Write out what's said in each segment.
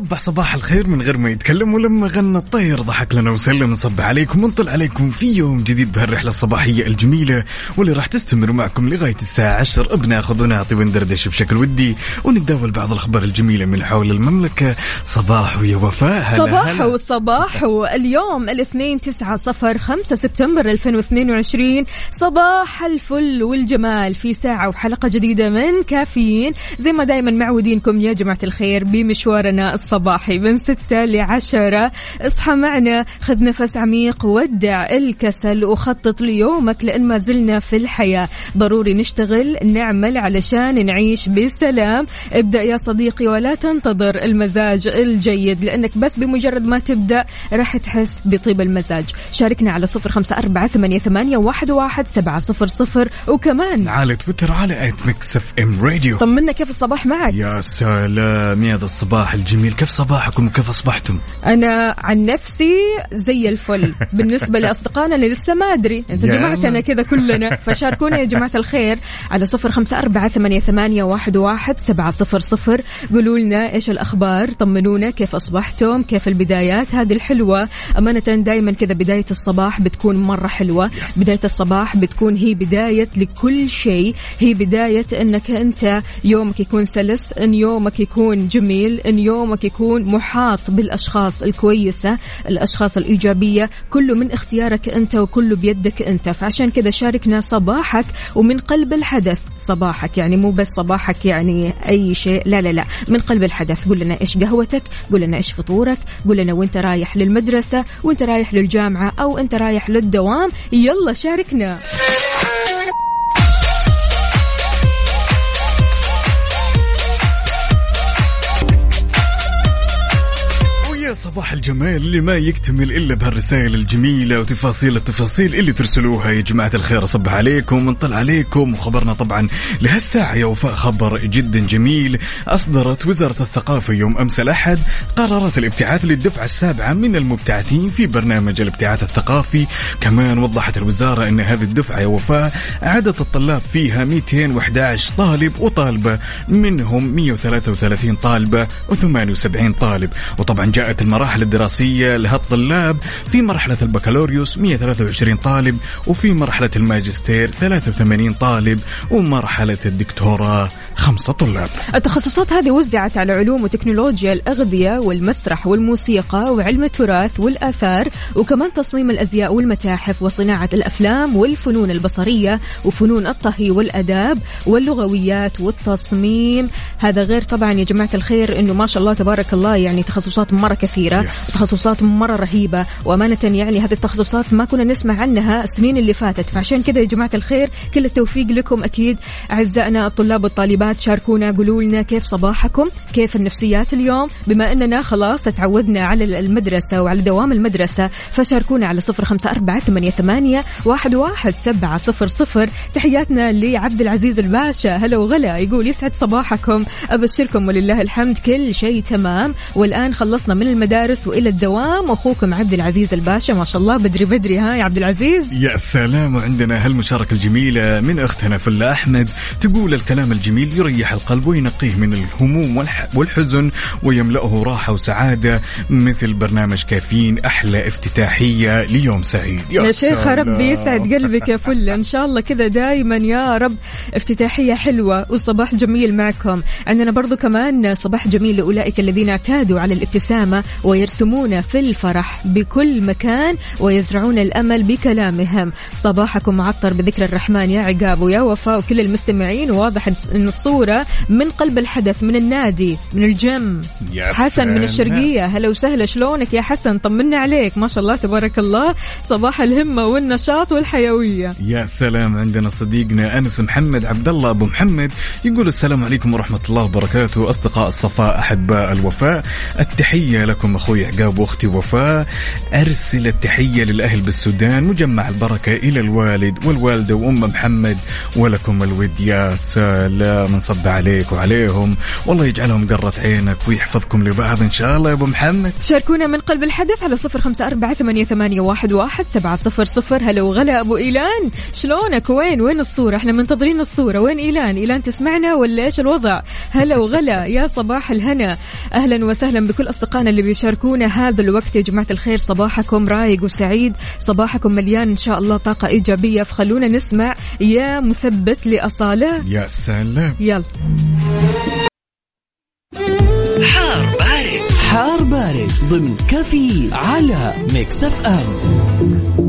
وصبح صباح الخير من غير ما يتكلم ولما غنى الطير. ضحك لنا وسلم. نصب عليكم ونطل عليكم في يوم جديد بهالرحلة الصباحية الجميلة واللي راح تستمر معكم لغاية الساعة 10 بناخذ ونعطي وندردش بشكل ودي ونتداول بعض الأخبار الجميلة من حول المملكة. صباح ويا وفاء. هلا صباح. وصباح. اليوم الاثنين تسعة صفر خمسة سبتمبر 2022 صباح الفل والجمال في ساعة وحلقة جديدة من كافيين. زي ما دايما معودينكم يا جماعة الخير بمشوارنا الصباحي من ستة لعشرة. اصحى معنا خذ نفس عميق ودع الكسل وخطط ليومك لأن ما زلنا في الحياة. ضروري نشتغل نعمل علشان نعيش بسلام. ابدأ يا صديقي ولا تنتظر المزاج الجيد لأنك بس بمجرد ما تبدأ راح تحس بطيب المزاج. شاركنا على صفر خمسة أربعة ثمانية, ثمانية واحد, واحد سبعة صفر صفر. وكمان على تويتر على at Mix FM Radio طمنا كيف الصباح معك؟ يا سلام يا ذا الصباح الجميل. كيف صباحكم؟ وكيف أصبحتم؟ أنا عن نفسي زي الفل. بالنسبة لأصدقائنا اللي لسه ما أدري. انت يلا. جمعتنا كذا كلنا. فشاركونا يا جماعة الخير على صفر خمسة أربعة ثمانية, ثمانية واحد, واحد سبعة صفر صفر. قولوا لنا إيش الأخبار؟ طمنونا. كيف أصبحتم؟ كيف البدايات؟ هذه الحلوة. أمانة دائما كذا بداية الصباح بتكون مرة حلوة. Yes. بداية الصباح بتكون هي بداية لكل شيء. هي بداية إنك أنت يومك يكون سلس إن يومك يكون جميل إن يومك يكون محاط بالأشخاص الكويسة الأشخاص الإيجابية كله من اختيارك أنت وكله بيدك أنت. فعشان كذا شاركنا صباحك ومن قلب الحدث. صباحك يعني مو بس صباحك يعني أي شيء لا لا لا. من قلب الحدث. قول لنا إيش قهوتك قول لنا إيش فطورك قول لنا وإنت رايح للمدرسة وإنت رايح للجامعة أو إنت رايح للدوام. يلا شاركنا. صباح الجمال اللي ما يكتمل إلا بهالرسائل الجميلة وتفاصيل التفاصيل اللي ترسلوها. يا جماعة الخير أصبح عليكم ونطلع عليكم. وخبرنا طبعا لهالساعة يا وفاء خبر جدا جميل. أصدرت وزارة الثقافة يوم أمس الأحد قرارات الابتعاث للدفعة السابعة من المبتعثين في برنامج الابتعاث الثقافي. كمان وضحت الوزارة إن هذه الدفعة يا وفاء عدد الطلاب فيها 211 طالب وطالبة منهم 133 طالبة و78 طالب. وطبعا جاءت المراحل الدراسية لهالطلاب في مرحلة البكالوريوس 123 طالب وفي مرحلة الماجستير 83 طالب ومرحلة الدكتوراه خمسة طلاب. التخصصات هذه وزعت على علوم وتكنولوجيا الأغذية والمسرح والموسيقى وعلم التراث والآثار وكمان تصميم الأزياء والمتاحف وصناعة الأفلام والفنون البصرية وفنون الطهي والأداب واللغويات والتصميم. هذا غير طبعا يا جماعة الخير أنه ما شاء الله تبارك الله يعني تخصصات مرة كثيرة Yes. تخصصات مرة رهيبة وأمانة يعني هذه التخصصات ما كنا نسمع عنها السنين اللي فاتت. فعشان كذا يا جماعة الخير كل التوفيق لكم أكيد. أعزائنا الطلاب والطالبات شاركونا قولوا لنا كيف صباحكم كيف النفسيات اليوم؟ بما أننا خلاص تعودنا على المدرسة وعلى دوام المدرسة فشاركونا على صفر خمسة أربعة ثمانية, ثمانية واحد, واحد سبعة صفر صفر. تحياتنا لعبد العزيز الباشا. هلا وغلا. يقول يسعد صباحكم. أبشركم ولله الحمد. كل شيء تمام. والآن خلصنا من المدارس وإلى الدوام. أخوكم عبد العزيز الباشا. ما شاء الله. بدري بدري. ها يا عبد العزيز. يا سلام وعندنا هالمشاركة الجميلة من أختنا فلا أحمد. تقول الكلام الجميل يريح القلب وينقيه من الهموم والح- والحزن ويملأه راحة وسعادة. مثل برنامج كافيين أحلى افتتاحية ليوم سعيد. يا شيخ. ربي يسعد قلبك يا فل إن شاء الله كذا دائما يا رب. افتتاحية حلوة. وصباح جميل معكم. عندنا برضو كمان صباح جميل لأولئك الذين اعتادوا على الابتسامة ويرسمون في الفرح بكل مكان ويزرعون الأمل بكلامهم. صباحكم معطر بذكر الرحمن يا عقاب ويا وفاء وكل المستمعين. واضح الصوت الصورة من قلب الحدث من النادي من الجيم. حسن من. الشرقية. هلا وسهلا شلونك يا حسن؟ طمنا عليك. ما شاء الله تبارك الله. صباح الهمة والنشاط والحيوية. يا سلام. عندنا صديقنا أنس محمد عبد الله أبو محمد يقول السلام عليكم ورحمة الله وبركاته. أصدقاء الصفاء أحباء الوفاء التحية لكم أخوي عقاب وأختي وفاء. أرسل التحية للأهل بالسودان مجمع البركة إلى الوالد والوالدة وأم محمد. ولكم الود يا سلام. نصب عليك وعليهم. والله يجعلهم قرة عينك ويحفظكم لبعض إن شاء الله يا أبو محمد. شاركونا من قلب الحدث على صفر خمسة أربعة ثمانية, واحد سبعة صفر صفر. هلا وغلا أبو إيلان. شلونك؟ وين؟ وين الصورة؟ إحنا منتظرين الصورة. وين إيلان؟ إيلان تسمعنا ولا إيش الوضع؟ هلا وغلا يا صباح الهنا. أهلا وسهلا بكل أصدقائنا اللي بيشاركونا هذا الوقت. يا جماعة الخير صباحكم رايق وسعيد صباحكم مليان إن شاء الله طاقة إيجابية. فخلونا نسمع يا مثبت لأصالة. يا سلام. يلا. حار بارد. حار بارد ضمن كافيين على Mix FM.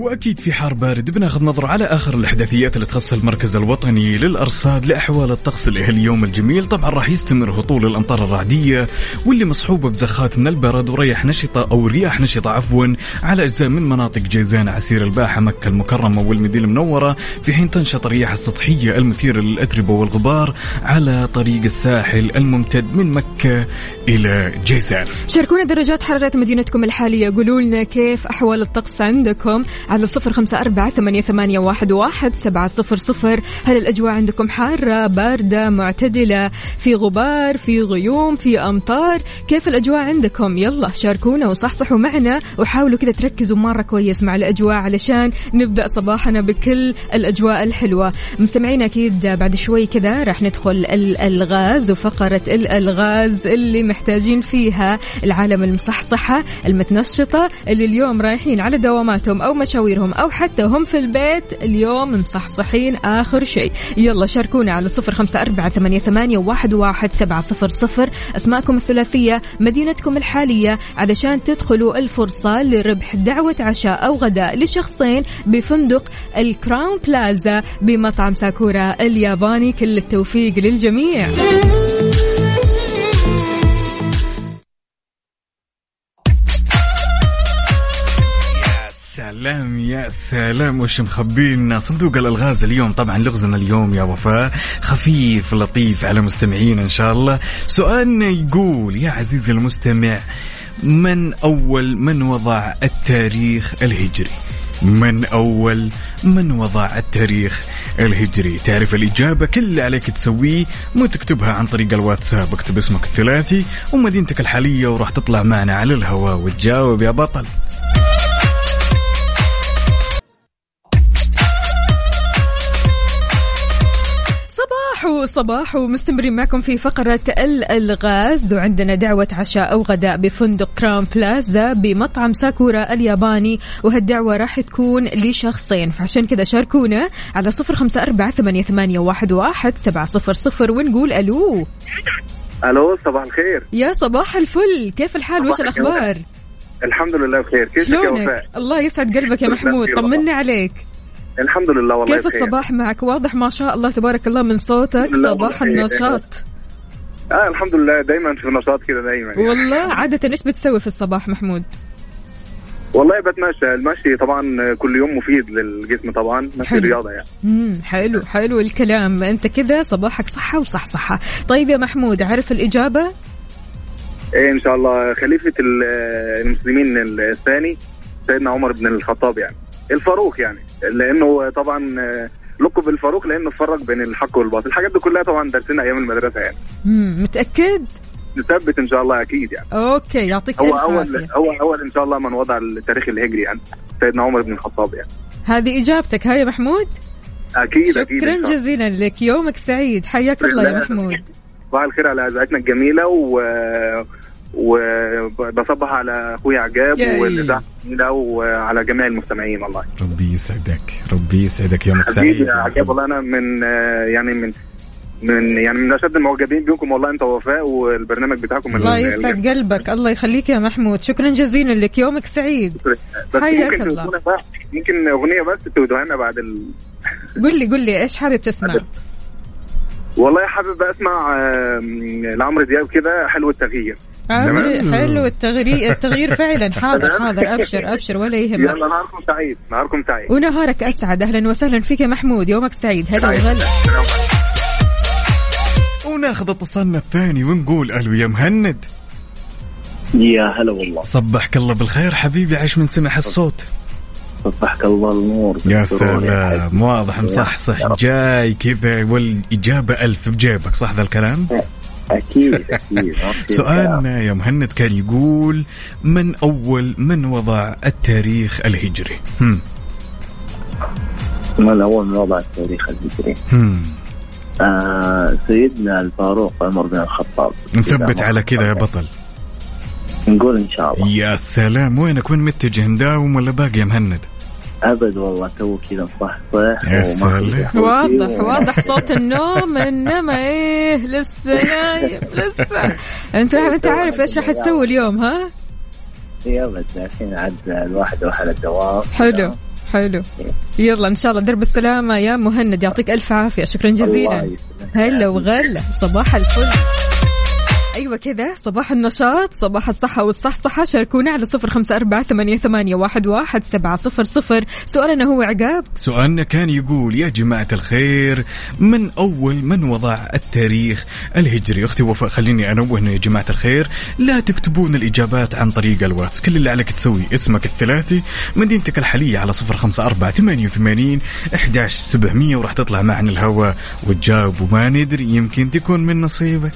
وأكيد في حار بارد. بناخذ نظرة على آخر الأحداثيات اللي تخص المركز الوطني للأرصاد لأحوال الطقس اليوم الجميل. طبعا راح يستمر هطول الأمطار الرعدية واللي مصحوبة بزخات من البرد ورياح نشطة أو رياح نشطة عفوا على أجزاء من مناطق جيزان عسير الباحة مكة المكرمة والمدينة المنورة. في حين تنشط الرياح السطحية المثيره للاتربه والغبار على طريق الساحل الممتد من مكة إلى جيزان. شاركونا درجات حرارة مدينتكم الحالية. قولوا لنا كيف أحوال الطقس عندكم؟ على صفر خمسة أربعة ثمانية, ثمانية واحد, واحد سبعة صفر صفر. هل الأجواء عندكم حارة باردة معتدلة؟ في غبار في غيوم في أمطار؟ كيف الأجواء عندكم؟ يلا شاركونا وصحصحوا معنا وحاولوا كذا تركزوا مرة كويس مع الأجواء علشان نبدأ صباحنا بكل الأجواء الحلوة. مستمعين أكيد بعد شوي كذا راح ندخل الألغاز وفقرة الألغاز اللي محتاجين فيها العالم المصحصحة المتنشطة اللي اليوم رايحين على دواماتهم أو مشاويرهم أو حتى هم في البيت اليوم مصحصحين آخر شيء. يلا شاركونا على صفر خمسة أربعة ثمانية, ثمانية واحد, واحد سبعة صفر صفر. أسماءكم الثلاثية مدينتكم الحالية علشان تدخلوا الفرصة لربح دعوة عشاء أو غداء لشخصين بفندق الكراون بلازا بمطعم ساكورا الياباني. كل التوفيق للجميع. سلام يا سلام وش مخبينا؟ صندوق الألغاز اليوم طبعا لغزنا اليوم يا وفاء. خفيف لطيف على مستمعينا إن شاء الله. سؤالنا يقول يا عزيزي المستمع من أول من وضع التاريخ الهجري؟ من أول من وضع التاريخ الهجري؟ تعرف الإجابة كل اللي عليك تسويه مو تكتبها عن طريق الواتساب. اكتب اسمك الثلاثي ومدينتك الحالية وراح تطلع معنا على الهواء. وتجاوب يا بطل. صباحو صباحو مستمرين معكم في فقرة الألغاز وعندنا دعوة عشاء أو غداء بفندق كرام بلازا بمطعم ساكورا الياباني. وهالدعوة راح تكون لشخصين فعشان كذا شاركونا على صفر خمسة أربعة ثمانية, ثمانية واحد, واحد سبعة صفر صفر ونقول ألو. ألو صباح الخير. يا صباح الفل. كيف الحال؟ وش صباح الأخبار؟ الحمد لله بخير. كيفك يا وفاء؟ الله يسعد قلبك يا محمود. طمنا عليك. الحمد لله والله كيف بخير. الصباح معك واضح ما شاء الله تبارك الله من صوتك صباح. النشاط آه الحمد لله دايما في نشاط كده دايما يعني. والله عادة إيش بتسوي في الصباح محمود؟ والله بتمشى المشي طبعا كل يوم مفيد للجسم طبعا مشي حلو. رياضة يعني امم حلو حلو الكلام أنت كذا صباحك صحة وصحصحة طيب يا محمود عارف الإجابة؟ إيه إن شاء الله خليفة ال- المسلمين الثاني سيدنا عمر بن الخطاب يعني الفاروق يعني لأنه طبعا آه، لقب الفاروق لأنه فرق بين الحق والباطل. الحاجات دي كلها طبعا درسنا أيام المدرسة يعني. امم متأكد؟ نثبت إن شاء الله أكيد يعني. أوكي يعطيك هو أول هو أول إن شاء الله من وضع التاريخ الهجري يعني. سيدنا عمر بن الخطاب يعني. هذه إجابتك ها يا محمود؟ أكيد أكيد شكرا شاء الله. جزيلا لك. يومك سعيد. حياك الله يا. محمود. صباح الخير على أذاعتنا الجميلة و وبصبح على أخوي عجاب ياي. والإذاعة وعلى جميع المستمعين والله ربي يسعدك ربي يسعدك يومك سعيد يا عجاب والله أنا من يعني من من يعني من أشد المعجبين بكم والله أنت وفاء والبرنامج بتاعكم الله ال- يسعد قلبك الله يخليك يا محمود شكرا جزيلا لك يومك سعيد بس حياك ممكن الله. ممكن أغنية بس تودوها لنا بعد ال... قل لي قل لي إيش حابب تسمع؟ والله حابب أسمع لعمرو دياب كده حلو التغيير. عامل- حلو التغيير التغيير فعلا. حاضر حاضر. أبشر أبشر ولا يهمك. يلا نهاركم سعيد نهاركم سعيد. ونهارك أسعد. أهلا وسهلا فيك يا محمود. يومك سعيد. هلا. وغلا وناخذ اتصالنا الثاني ونقول ألو يا مهند. يا هلا والله. صبحك الله بالخير حبيبي. عاش من سمع الصوت صبحك الله النور يا سلام. واضح مصحصح. جاي كذا والإجابة ألف بجيبك صح ذا الكلام أكيد أكيد. سؤالنا يا مهند كان يقول من أول من وضع التاريخ الهجري هم. من أول من وضع التاريخ الهجري هم. آه سيدنا الفاروق عمر بن الخطاب نثبت على كذا يا بطل نقول إن شاء الله. يا سلام. وينك وين متجه؟ مداوم ولا باقي يا مهند؟ أبد والله تو كذا مصحصح يا سلام. واضح واضح صوت النوم. إنما إيه؟ لسه نايم لسه انت انت عارف إيش راح تسوي اليوم ها؟ يا أبد لكن عاد الواحد يروح على الدوام. حلو حلو. يلا إن شاء الله درب السلامة يا مهند. يعطيك ألف عافية. شكرا جزيلا. هلا وغلا. صباح الفل. أيوه كذا صباح النشاط صباح الصحة والصحصحة. شاركونا على صفر خمسة أربعة ثمانية, ثمانية واحد, واحد سبعة صفر صفر. سؤالنا هو عقاب. سؤالنا كان يقول يا جماعة الخير من أول من وضع التاريخ الهجري؟ أختي وفاء خليني أنوه إنه يا جماعة الخير. لا تكتبون الإجابات عن طريق الواتس. كل اللي عليك تسوي اسمك الثلاثي مدينتك الحالية على صفر خمسة أربعة ثمانية وثمانين إحداش سبعمية وراح تطلع معنا الهواء وتجاوب وما ندري يمكن تكون من نصيبك.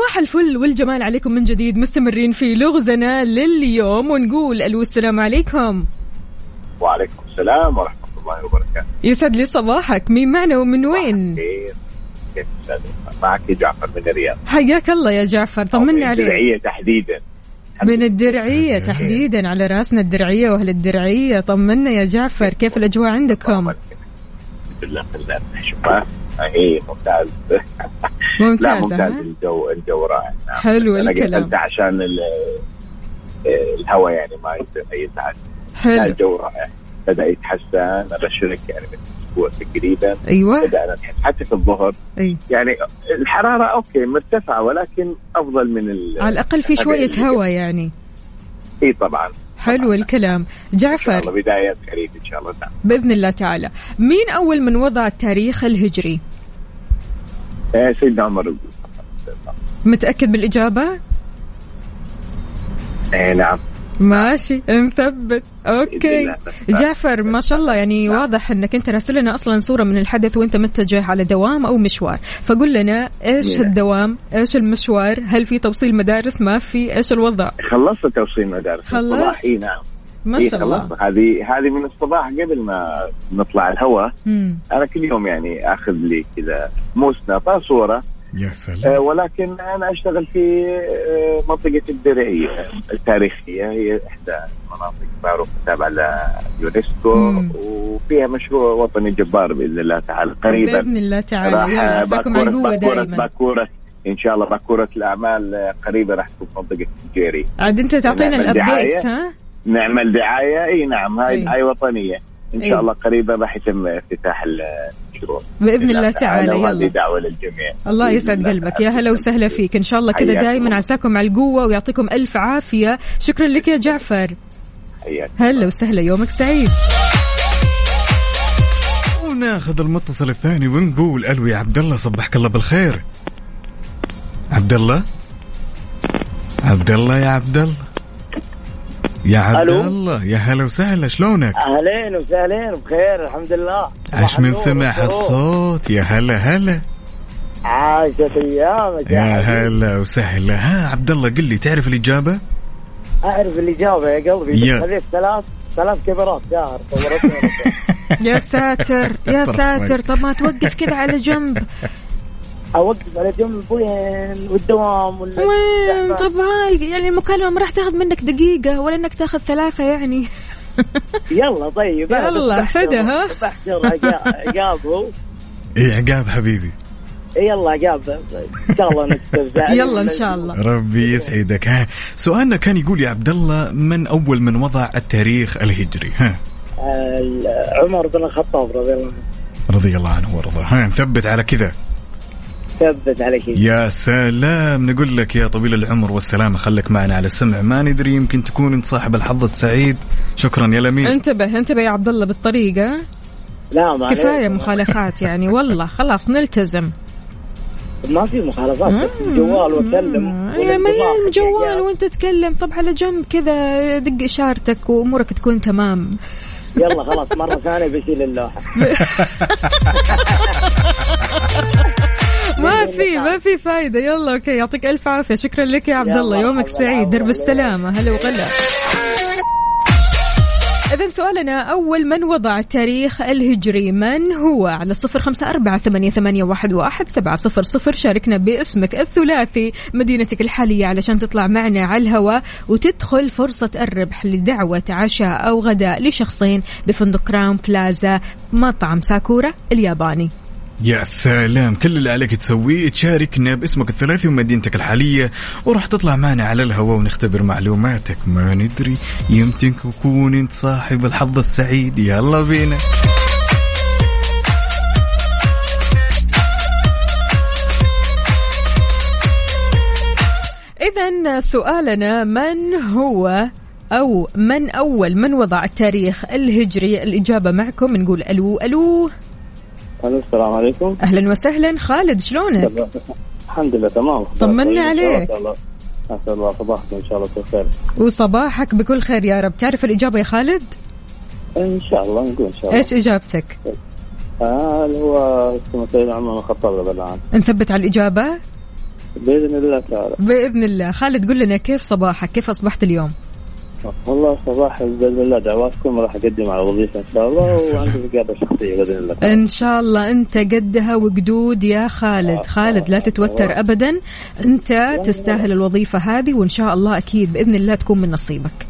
صباح الفل والجمال عليكم من جديد مستمرين في لغزنا لليوم ونقول ألو السلام عليكم. وعليكم السلام ورحمة الله وبركاته. يسعد لي صباحك. مين معنا ومن وين؟ معك جعفر من الرياض. حياك الله يا جعفر طمني عليك. الدرعية تحديدا. من الدرعية تحديدا على رأسنا الدرعية وأهل الدرعية. طمنا يا جعفر كيف الأجواء عندكم؟ الحمد لله بالله شوفها هي ممتاز لا ممتازة ممتاز؟ الجو الجو رائع. نعم. حلو أنا الكلام. قلت عشان ال- الهواء يعني ما يصير أي تعب لا حلو الجو رائع. بدأ يتحسن. أبشرك يعني من أسبوع تقريبا. أيوه. بدأنا نحس حتى في الظهر. أي. يعني الحرارة أوكي مرتفعة ولكن أفضل من على الأقل في شوية هواء يعني. إي طبعا. حلو الكلام. شاء جعفر الله بداية قريب إن شاء الله نعم. بإذن الله تعالى. مين أول من وضع التاريخ الهجري؟ آه، سيدنا عمر. بن متأكد بالإجابة؟ إيه نعم. ماشي. مثبت. أوكي. جعفر ما شاء الله يعني نعم. واضح إنك أنت راسل لنا أصلا صورة من الحدث وأنت متجه على دوام أو مشوار. فقل لنا إيش نعم. الدوام؟ إيش المشوار؟ هل في توصيل مدارس؟ ما في. إيش الوضع؟ خلصت توصيل مدارس؟ الصباح اي نعم. ما إيه شاء الله. هذه هذه من الصباح قبل ما نطلع الهواء. أنا كل يوم يعني آخذ لي كذا موسنة صورة. يا سلام. آه، ولكن أنا أشتغل في آه، منطقة الدرعية التاريخية هي إحدى مناطق معروفة تابعة ليونسكو. وفيها مشروع وطني جبار بإذن الله تعالى قريبا. بإذن الله تعالى. راح يلا على باكورة القوة باكورة دائما. باكورة إن شاء الله باكورة الأعمال آه، قريبة راح تكون في منطقة البجيري عاد أنت تعطينا ال updates. ها؟ نعمل دعاية. إي نعم هاي. دعاية وطنية. إن إي. شاء الله قريبا راح يتم افتتاح المشروع بإذن الله تعالى يلا. دعوة للجميع. الله يسعد قلبك. يا هلا وسهلا فيك. إن شاء الله كذا دائما. عساكم على القوة ويعطيكم ألف عافية. شكرا لك يا جعفر. حياك هلا وسهلا. يومك سعيد. وناخذ المتصل الثاني ونقول ألو يا عبد الله صبحك الله بالخير. عبد الله؟ عبد الله يا عبد الله. يا عبد ألو؟ الله يا هلا وسهلا شلونك أهلين وسهلين بخير الحمد لله صباح من سمع. الصوت يا هلا هلا عاشت أيامك يا حبيبي. هلا وسهلا ها عبد الله قل لي تعرف الإجابة أعرف الإجابة يا قلبي يا. خذيت ثلاث ثلاث كاميرات شهر صورتني يا ساتر يا ساتر. طب ما توقف كذا على جنب أوقف على جنب وين والدوام ولا وين؟ طب هاي يعني المكالمه ما راح تاخذ منك دقيقة ولا إنك تاخذ ثلاثة يعني. يلا طيب يلا، فدا، ها؟ بحشر عقاب هو إيه عقاب حبيبي. يلا عقاب إن شاء الله نكسب يلا إن شاء الله. ربي يسعدك. ها سؤالنا كان يقول يا عبد الله من أول من وضع التاريخ الهجري؟ ها. عمر بن الخطاب رضي الله عنه. رضي الله عنه وارضاه. ها نثبت على كذا. ثبت على كذا يا سلام نقول لك يا طويل العمر والسلامة خليك معنا على السمع. ما ندري يمكن تكون انت صاحب الحظ السعيد. شكرا يا لمين انتبه انتبه يا عبد الله بالطريقة. لا ما كفاية. مخالفات يعني والله خلاص نلتزم. ما في مخالفات بس الجوال وكلم يعني ما هي الجوال وانت تتكلم؟ طب على جنب كذا دق إشارتك وأمورك تكون تمام. يلا خلاص مرة ثانية بشيل اللوحة. ما في ما في فايدة. يلا okay يعطيك ألف عافية. شكرا لك يا عبد الله. يومك سعيد. درب عليك. السلامة. هلا وغلا. إذا سؤالنا أول من وضع التاريخ الهجري من هو؟ على صفر خمسة أربعة ثمانية, ثمانية واحد, واحد سبعة صفر صفر. شاركنا باسمك الثلاثي مدينتك الحالية علشان تطلع معنا على الهواء وتدخل فرصة الربح لدعوة عشاء أو غداء لشخصين بفندق Crowne Plaza مطعم ساكورا الياباني. يا سلام. كل اللي عليك تسويه تشاركنا باسمك الثلاثي ومدينتك الحالية وراح تطلع معنا على الهواء ونختبر معلوماتك. ما ندري يمكن تكون أنت صاحب الحظ السعيد. يلا بينا. إذا سؤالنا من هو أو من أول من وضع التاريخ الهجري؟ الإجابة معكم نقول ألو ألو. السلام عليكم. أهلا وسهلا. خالد شلونك؟ الحمد لله تمام. طمنا عليك. اسال الله صباحكم إن شاء الله كل خير. وصباحك بكل خير يا رب. تعرف الإجابة يا خالد؟ إن شاء الله نقول إن شاء الله. إيش إجابتك؟ آه اللي هو اسمه سيدنا عمر بن الخطاب رضي الله عنه. نثبت على الإجابة؟ بإذن الله تعالى. بإذن الله. خالد قل لنا كيف صباحك؟ كيف أصبحت اليوم؟ والله صباح باذن الله دعواتكم. راح أقدم على وظيفة إن شاء الله وعندي قياده شخصية بإذن الله. إن شاء الله. أنت قدها وقدود يا خالد. خالد لا تتوتر أبدا. أنت تستاهل الوظيفة هذه وإن شاء الله أكيد بإذن الله تكون من نصيبك.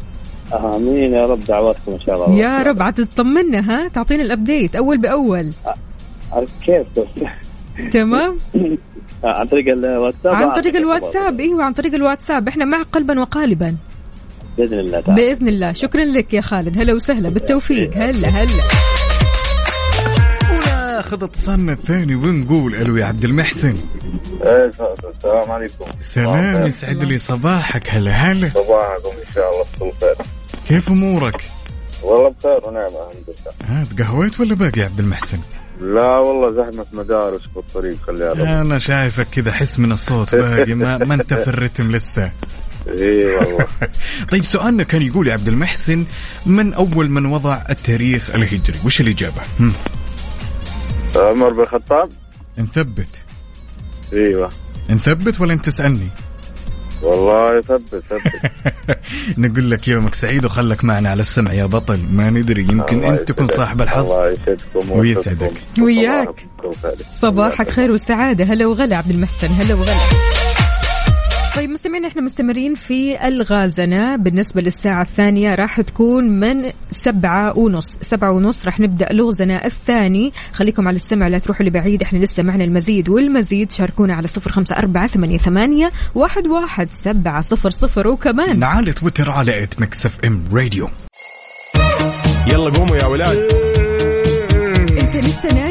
آمين. يا رب دعواتكم إن شاء الله. يا رب. عاد تطمنا ها؟ تعطينا الابديت أول بأول. كيف؟ بس تمام عن طريق الواتساب عن طريق الواتساب. إيوه عن طريق الواتساب. إحنا معك قلبا وقالبا. بإذن الله تعالى. بإذن الله. شكرا لك يا خالد. هلا وسهلا. بالتوفيق. هلا هلا. وناخذ اتصالنا الثاني ونقول ألو يا عبد المحسن. إيه السلام عليكم. سلام يسعد لي صباحك. هلا هلا. صباحكم إن شاء الله بكل خير. كيف أمورك؟ والله بخير ونعمة الحمد لله. ها تقهويت ولا باقي يا عبد المحسن؟ لا والله زحمة مدارس بالطريق خليها رب. أنا شايفك كذا حس من الصوت باقي ما, ما أنت في الرتم لسه. اي والله. طيب سؤالنا كان يقول يا عبد المحسن من أول من وضع التاريخ الهجري؟ وش الإجابة. عمر بن الخطاب. نثبت إيوه. نثبت ولا أنت تسألني؟ والله ثبت ثبت نقول لك يومك سعيد وخلك معنا على السمع يا بطل. ما ندري يمكن أنت تكون. صاحب الحظ. الله يسعدكم ويسعدك. وياك. صباحك خير وسعادة. هلا وغلا عبد المحسن. هلا وغلا. طيب مستمعين إحنا مستمرين في الغازنة. بالنسبة للساعة الثانية راح تكون من سبعة ونص. سبعة ونص راح نبدأ الغزنة الثاني. خليكم على السمع لا تروحوا لبعيد. إحنا لسه معنا المزيد والمزيد. شاركونا على صفر خمسة أربعة ثمانية, ثمانية واحد, واحد سبعة صفر صفر. وكمان على تويتر على at Mix FM Radio. يلا قوموا يا ولاد. إنت لسه نايم؟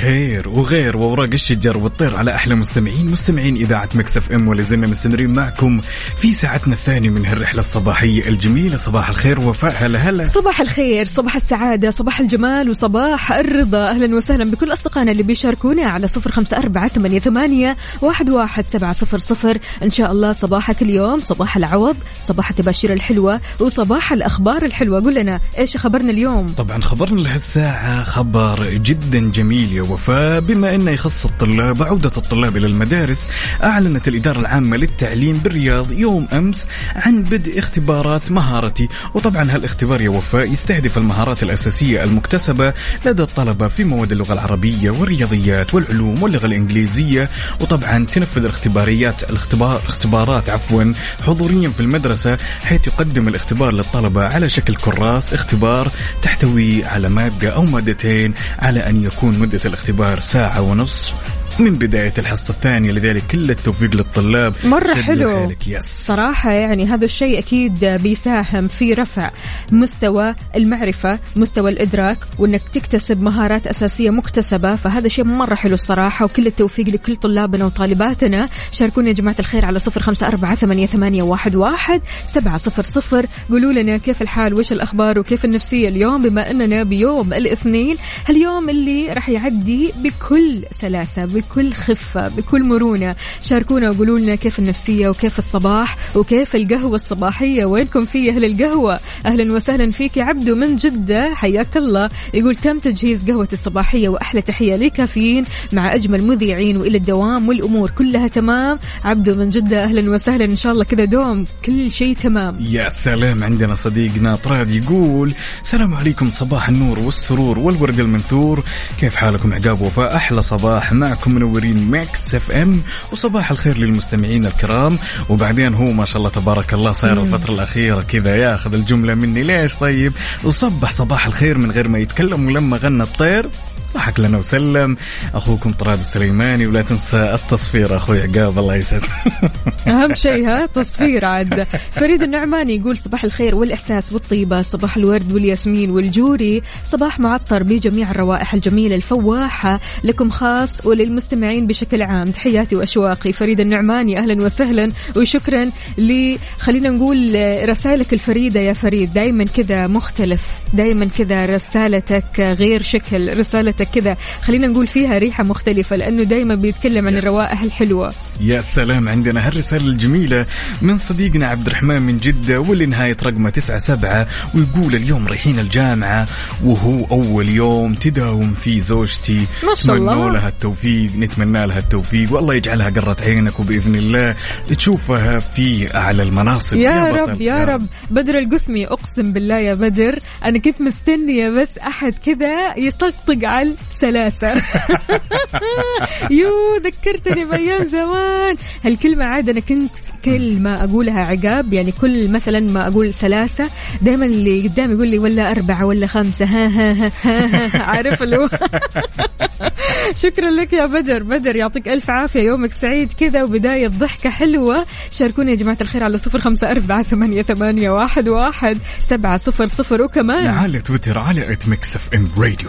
خير وغير وأوراق الشجر والطير على أحلى مستمعين مستمعين إذاعة Mix FM ولا زلنا مستمرين معكم في ساعتنا الثانية من هالرحلة الصباحية الجميلة. صباح الخير وفاء هلا هلا. صباح الخير صباح السعادة صباح الجمال وصباح الرضا. أهلا وسهلا بكل أصدقائنا اللي بيشاركونا على صفر خمسة أربعة ثمانية, ثمانية واحد, واحد سبعة صفر صفر. إن شاء الله صباحك اليوم صباح العوض صباح التباشير الحلوة وصباح الأخبار الحلوة. قول لنا إيش خبرنا اليوم؟ طبعا خبرنا لهالساعة خبر جدا جميل يا وفاء بما انه يخص الطلاب وعودة الطلاب إلى المدارس أعلنت الإدارة العامة للتعليم بالرياض يوم أمس عن بدء اختبارات مهارتي وطبعا هالاختبار يا وفاء يستهدف المهارات الأساسية المكتسبة لدى الطلبة في مواد اللغة العربية والرياضيات والعلوم واللغة الإنجليزية. وطبعا تنفذ الاختباريات الاختبار اختبارات عفوا حضوريا في المدرسة حيث يقدم الاختبار للطلبة على شكل كراس اختبار تحتوي على مادة أو مادتين على أن يكون مدة الاختبار ساعة ونصف من بداية الحصة الثانية لذلك كل التوفيق للطلاب. مرة حلو. يس صراحة يعني هذا الشيء أكيد بيساهم في رفع مستوى المعرفة مستوى الإدراك وأنك تكتسب مهارات أساسية مكتسبة. فهذا شيء مرة حلو الصراحة وكل التوفيق لكل طلابنا وطالباتنا. شاركونا يا جماعة الخير على صفر خمسة أربعة ثمانية, ثمانية واحد, واحد سبعة صفر صفر. قولوا لنا كيف الحال وش الأخبار وكيف النفسية اليوم؟ بما أننا بيوم الاثنين هاليوم اللي راح يعدي بكل سلاسة بكل خفة بكل مرونة. شاركونا وقولوا لنا كيف النفسية وكيف الصباح وكيف القهوة الصباحية. وينكم في أهل القهوة؟ أهلا وسهلا فيك يا عبدو من جدة. حياك الله. يقول تم تجهيز قهوة الصباحية وأحلى تحية لكافيين مع أجمل مذيعين وإلى الدوام والأمور كلها تمام. عبدو من جدة أهلا وسهلا. إن شاء الله كذا دوم كل شيء تمام. يا سلام عندنا صديقنا طراد يقول السلام عليكم صباح النور والسرور والورد المنثور. كيف حالكم؟ عقاب وفاء. أحلى صباح معكم منورين Mix FM وصباح الخير للمستمعين الكرام. وبعدين هو ما شاء الله تبارك الله صاير الفترة الأخيرة كذا ياخذ الجملة مني. ليش طيب؟ وصبح صباح الخير من غير ما يتكلم ولما غنى الطير. ضحك لنا وسلم. أخوكم طراد السليماني ولا تنسى التصفير أخوي عقاب الله يسعد. أهم شيء ها تصفير عاد. فريد النعماني يقول صباح الخير والإحساس والطيبة صباح الورد والياسمين والجوري صباح معطر بجميع الروائح الجميلة الفواحة لكم خاص وللمستمعين بشكل عام. تحياتي وأشواقي. فريد النعماني أهلا وسهلا وشكرا ل خلينا نقول رسائلك الفريدة يا فريد. دايما كذا مختلف دايما كذا رسالتك غير شكل رسالتك كذا خلينا نقول فيها ريحة مختلفة لأنه دايما بيتكلم عن الروائح الحلوة. يا سلام عندنا هالرسالة الجميلة من صديقنا عبد الرحمن من جدة واللي نهاية رقمه تسعة سبعة ويقول اليوم رايحين الجامعة وهو أول يوم تداوم فيه زوجتي. ما شاء الله. نتمنى لها التوفيق نتمنى لها التوفيق والله يجعلها قرة عينك وبإذن الله تشوفها في أعلى المناصب. يا, بطل، رب يا رب. بدر القثمي أقسم بالله يا بدر أنا كنت مستنية بس أحد كذا يطقطق على السلاسه يو ذكرتني بأيام زمان. هالكلمة عاد أنا كنت كل ما أقولها عقاب يعني كل مثلا ما أقول سلاسه دائما اللي قدامي يقول لي ولا أربعة ولا خمسة. ها ها ها, ها, عارف اللي شكرا لك يا بدر. بدر يعطيك ألف عافية. يومك سعيد كذا وبداية ضحكة حلوة. شاركونا يا جماعة الخير على صفر خمسة أربعة ثمانية, ثمانية واحد, واحد سبعة صفر صفر. وكمان على تويتر على at Mix FM Radio.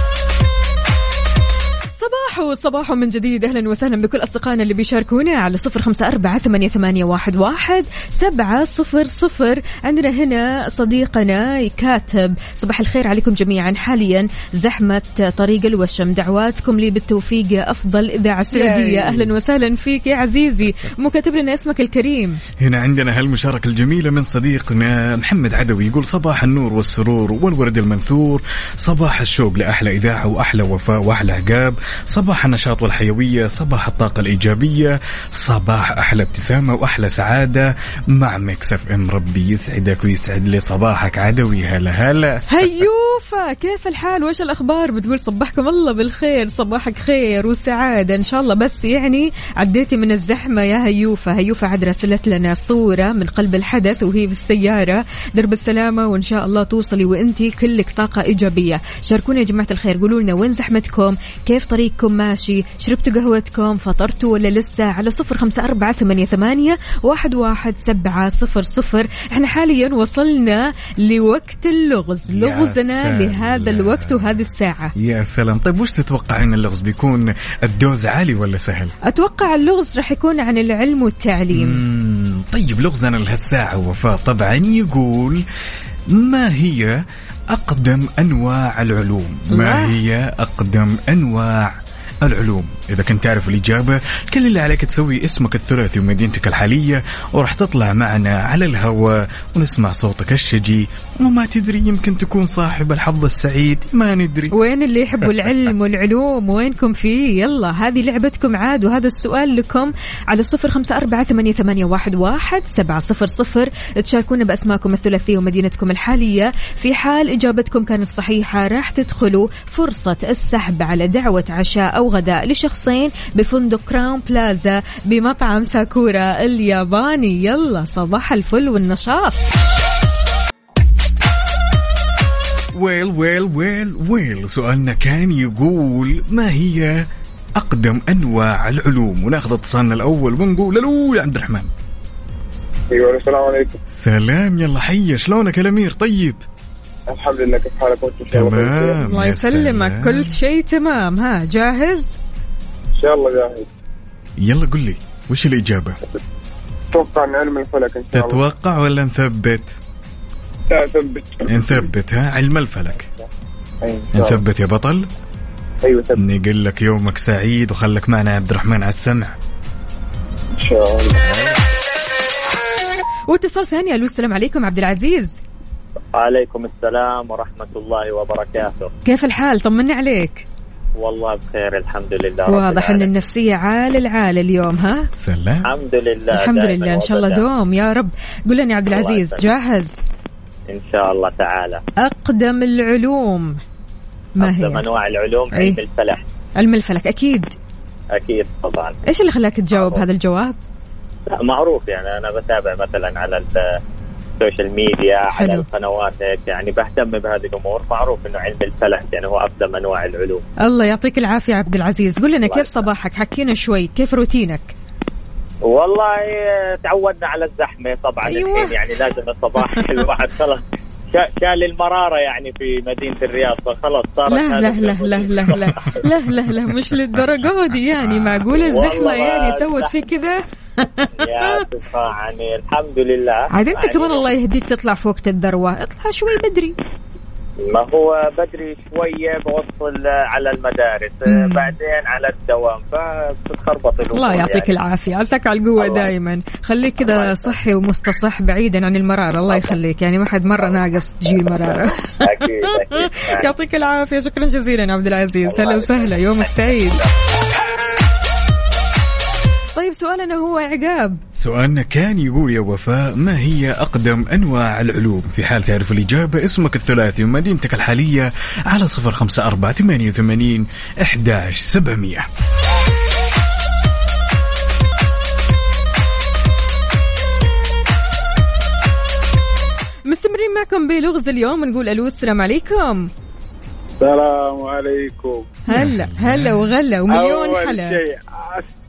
صباح صباح من جديد. أهلا وسهلا بكل أصدقائنا اللي بيشاركونا على صفر خمسة أربعة ثمانية, ثمانية واحد, واحد. سبعة صفر صفر. عندنا هنا صديقنا كاتب صباح الخير عليكم جميعا. حاليا زحمة طريق الوشم. دعواتكم لي بالتوفيق إذاعة سعودية. yay. أهلا وسهلا فيك يا عزيزي. مو كاتب لنا اسمك الكريم. هنا عندنا هالمشاركة الجميلة من صديقنا محمد عدوي. يقول صباح النور والسرور والورد المنثور. صباح الشوق لأحلى إذاعة وأحلى وفاء وأحلى عقاب. صباح النشاط والحيوية صباح الطاقة الإيجابية صباح أحلى ابتسامة وأحلى سعادة مع Mix FM. ربي يسعدك ويسعد لي صباحك عدوي. هلا هلا. هيوفا كيف الحال؟ وش الأخبار؟ بتقول صبحكم الله بالخير صباحك خير وسعادة إن شاء الله. بس يعني عديتي من الزحمة يا هيوفا. هيوفا عاد رسلت لنا صورة من قلب الحدث وهي في السيارة. درب السلامة وإن شاء الله توصلي وإنتي كلك طاقة إيجابية. شاركونا يا جماعة الخير قولوا لنا وين زحمتكم؟ كيف طريقكم؟ ماشي. شربتوا قهوتكم فطرتوا ولا لسه؟ على صفر خمسة أربعة ثمانية, ثمانية واحد, واحد سبعة صفر صفر. إحنا حاليا وصلنا لوقت اللغز. لغزنا. لهذا الوقت وهذه الساعة. يا سلام. طيب وش تتوقعين اللغز بيكون؟ الدوز عالي ولا سهل؟ أتوقع اللغز راح يكون عن العلم والتعليم. طيب لغزنا لهالساعة وفاء. طبعا يقول ما هي أقدم أنواع العلوم؟ ما. هي أقدم أنواع العلوم. إذا كنت تعرف الإجابة كل اللي عليك تسوي اسمك الثلاثي ومدينتك الحالية وراح تطلع معنا على الهواء ونسمع صوتك الشجي. وما تدري يمكن تكون صاحب الحظ السعيد. ما ندري. وين اللي يحبوا العلم والعلوم؟ وينكم فيه يلا هذه لعبتكم عاد وهذا السؤال لكم على صفر خمسة أربعة ثمانية, ثمانية واحد, واحد سبعة صفر صفر. تشاركونا بأسماءكم الثلاثية ومدينتكم الحالية. في حال إجابتكم كانت صحيحة راح تدخلوا فرصة السحب على دعوة عشاء أو غداء لشخصين بفندق Crowne Plaza بمطعم ساكورا الياباني. يلا صباح الفل والنشاط. well well well well. سؤالنا كان يقول ما هي أقدم أنواع العلوم؟ وناخذ اتصالنا الأول ونقول ألو يا عبد الرحمن. أيوه السلام عليكم. سلام يلا حيا. شلونك يا الأمير؟ طيب. الحمد لله كيف حالك؟ وانت تمام. الله يسلمك. كل شيء تمام. ها جاهز؟ إن شاء الله جاهز. يلا قل لي وش الإجابة؟ أتوقع ان علم الفلك إن شاء الله. تتوقع ولا نثبت؟ لا ثبت. نثبت ها؟ علم الفلك. أيوة،. نثبت يا بطل. أيوه ثبت. نقول لك يومك سعيد وخلك معنا يا عبد الرحمن على السمع. إن شاء الله. واتصال ثاني ألو السلام عليكم عبد العزيز. وعليكم السلام ورحمة الله وبركاته. كيف الحال؟ طمني عليك. والله بخير الحمد لله رب واضح أن. النفسية عال العال اليوم ها؟ سلام. الحمد لله الحمد لله إن شاء الله. دوم يا رب. قل لنا يا عبد العزيز. جاهز؟ إن شاء الله تعالى. أقدم العلوم. ما أقدم هي أنواع العلوم إيه. علم الفلك. علم الفلك أكيد. أكيد طبعا. إيش اللي خلاك تجاوب هذا الجواب؟ لا معروف يعني أنا بتابع مثلا على ال social media حلو. على القنوات هيك يعني بهتم بهذه الأمور. معروف إنه علم الفلك يعني هو أقدم أنواع العلوم. الله يعطيك العافية عبد العزيز. قل لنا كيف. صباحك؟ حكينا شوي. كيف روتينك؟ والله تعودنا على الزحمة طبعا. أيوة. الحين يعني لازم الصباح الواحد خلص شا- شال المرارة يعني في مدينة الرياض فخلص صارت لا لا لا لا لا لا لا لا لا مش للدرجة دي يعني. معقول الزحمة والله يعني سوت فيك كذا يا يعني الحمد لله. عاد انت يعني كمان الله يهديك تطلع فوق الذروة اطلع شوي بدري. ما هو بدري شوية بوصل على المدارس مم. بعدين على الدوام. فبتتخربط الله يعطيك يعني. العافية. عساك على القوة الله. دائما خليك كذا. صحي ومستصح بعيدا عن المرارة. الله يخليك. يعني ما حد مرة ناقص تجي المرارة أكيد أكيد. يعطيك العافية. شكرا جزيلا عبد العزيز. هلا وسهلا. يومك سعيد طيب سؤالنا هو عقاب. سؤالنا كان يقول يا وفاء ما هي أقدم أنواع العلوم؟ في حال تعرف الإجابة اسمك الثلاثي ومدينتك الحالية على صفر خمسة أربعة ثمانية وثمانين إحداش سبعمية. مستمرين معكم بلغز اليوم نقول ألو السلام عليكم. السلام عليكم. هلا هلا وغلا ومليون أول حلا. شيء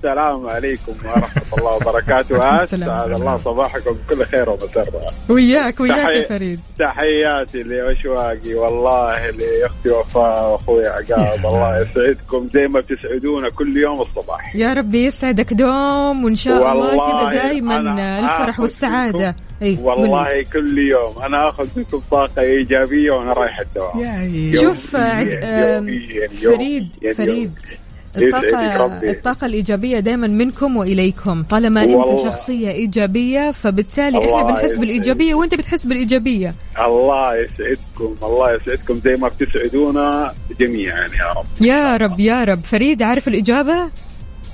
السلام عليكم ورحمة الله وبركاته. أسعد الله صباحكم. بكل خير ومسرة وياك وياك يا فريد. تحياتي لأشواقي والله لأختي وفاء وأخوي عقاب. الله يسعدكم زي ما بتسعدونا كل يوم الصباح. يا ربي يسعدك دوم وإن شاء الله كذا دائما الفرح والسعادة. أيه والله بلي. كل يوم أنا آخذ منكم طاقة إيجابية وأنا رايح الدوام. شوف فريد فريد. الطاقة ربي. الطاقة الإيجابية دائما منكم وإليكم. طالما أنت. شخصية إيجابية فبالتالي إحنا بنحس. بالإيجابية وأنت بتحس بالإيجابية. الله يسعدكم الله يسعدكم زي ما بتسعدونا جميعا يا رب. يا رب يا رب. فريد عارف الإجابة؟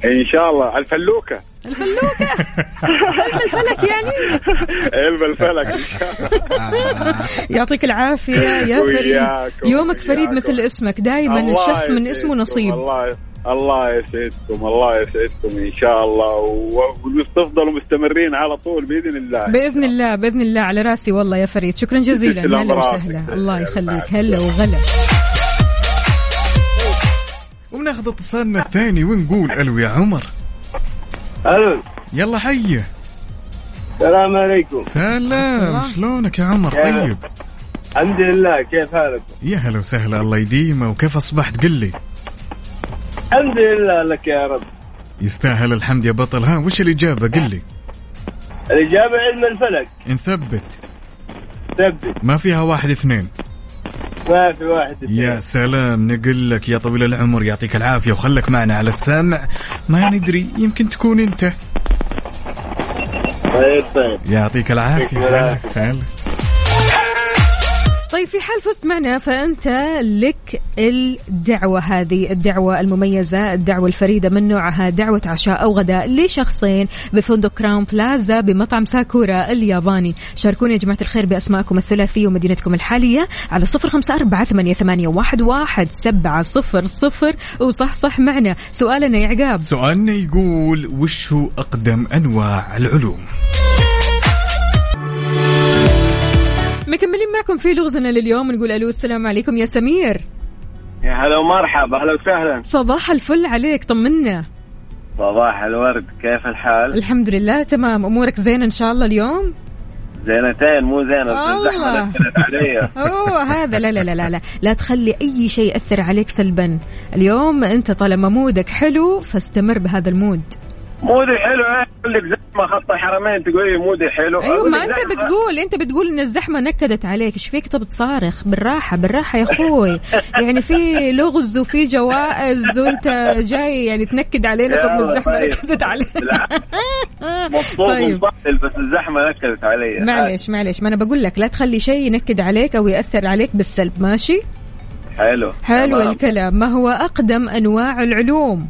إن شاء الله. الفلوكة. الفلوكة. علم الفلك يعني. علم الفلك. يعطيك العافية يا فريد. يومك فريد. مثل اسمك. دائما الشخص من اسمه نصيب. الله الله يسعدكم الله يسعدكم إن شاء الله. وتفضلوا مستمرين على طول بإذن الله. بإذن الله بإذن الله على راسي والله يا فريد. شكرا جزيلا. تسلم هلا راسك. وسهلا. الله يخليك. هلا وغلا. وناخذ اتصالنا الثاني ونقول ألو يا عمر. ألو. يلا حيا السلام عليكم. سلام. شلونك يا عمر؟ طيب. الحمد لله كيف حالك؟ يا هلا وسهلا. الله يديمه. وكيف أصبحت؟ قل لي. الحمد لله لك يا رب. يستاهل الحمد يا بطل. ها وش الإجابة؟ قل لي. الإجابة علم الفلك. نثبت. ثبت. ما فيها واحد اثنين. ما في واحد يا سلام نقول لك يا طويل العمر يعطيك العافية وخلك معنا على السمع. ما ندري يمكن تكون أنت. طيب طيب. يعطيك العافية. طيب في حال فزت معنا فأنت لك الدعوة هذه الدعوة المميزة الدعوة الفريدة من نوعها دعوة عشاء أو غداء لشخصين بفندق كراون بلازا بمطعم ساكورا الياباني. شاركونا يا جماعة الخير بأسماءكم الثلاثية ومدينتكم الحالية على صفر خمسة أربعة ثمانية, واحد, سبعة صفر صفر. وصح صح معنا. سؤالنا يا عقاب. سؤالنا يقول وش هو أقدم أنواع العلوم؟ مكملين معكم في لغزنا لليوم نقول ألو السلام عليكم يا سمير. يا هلا ومرحبا أهلا وسهلا. صباح الفل عليك طمنا. صباح الورد كيف الحال؟ الحمد لله تمام. أمورك زينة إن شاء الله اليوم؟ زينتين مو. الزحمة دخلت علي أوه هذا لا لا لا لا لا. لا تخلي أي شيء يأثر عليك سلبا. اليوم أنت طالما mood ك حلو فاستمر بهذا ال mood. mood ي حلو أقول لك زحمة خط الحرمين تقول لي mood ي حلو. أيوه ما أنت زحمة. بتقول أنت بتقول إن الزحمة نكدت عليك. إيش فيك؟ تبي تصارخ. بالراحة بالراحة يا أخوي. يعني في لغز وفي جوائز وأنت جاي يعني تنكد علينا. طب الزحمة طيب. نكدت علينا. مبسوط طيب. بس الزحمة نكدت علي. معلش معلش ما أنا بقول لك لا تخلي شيء ينكد عليك أو يأثر عليك بالسلب. ماشي؟ حلو. حلو. الكلام. ما هو أقدم أنواع العلوم؟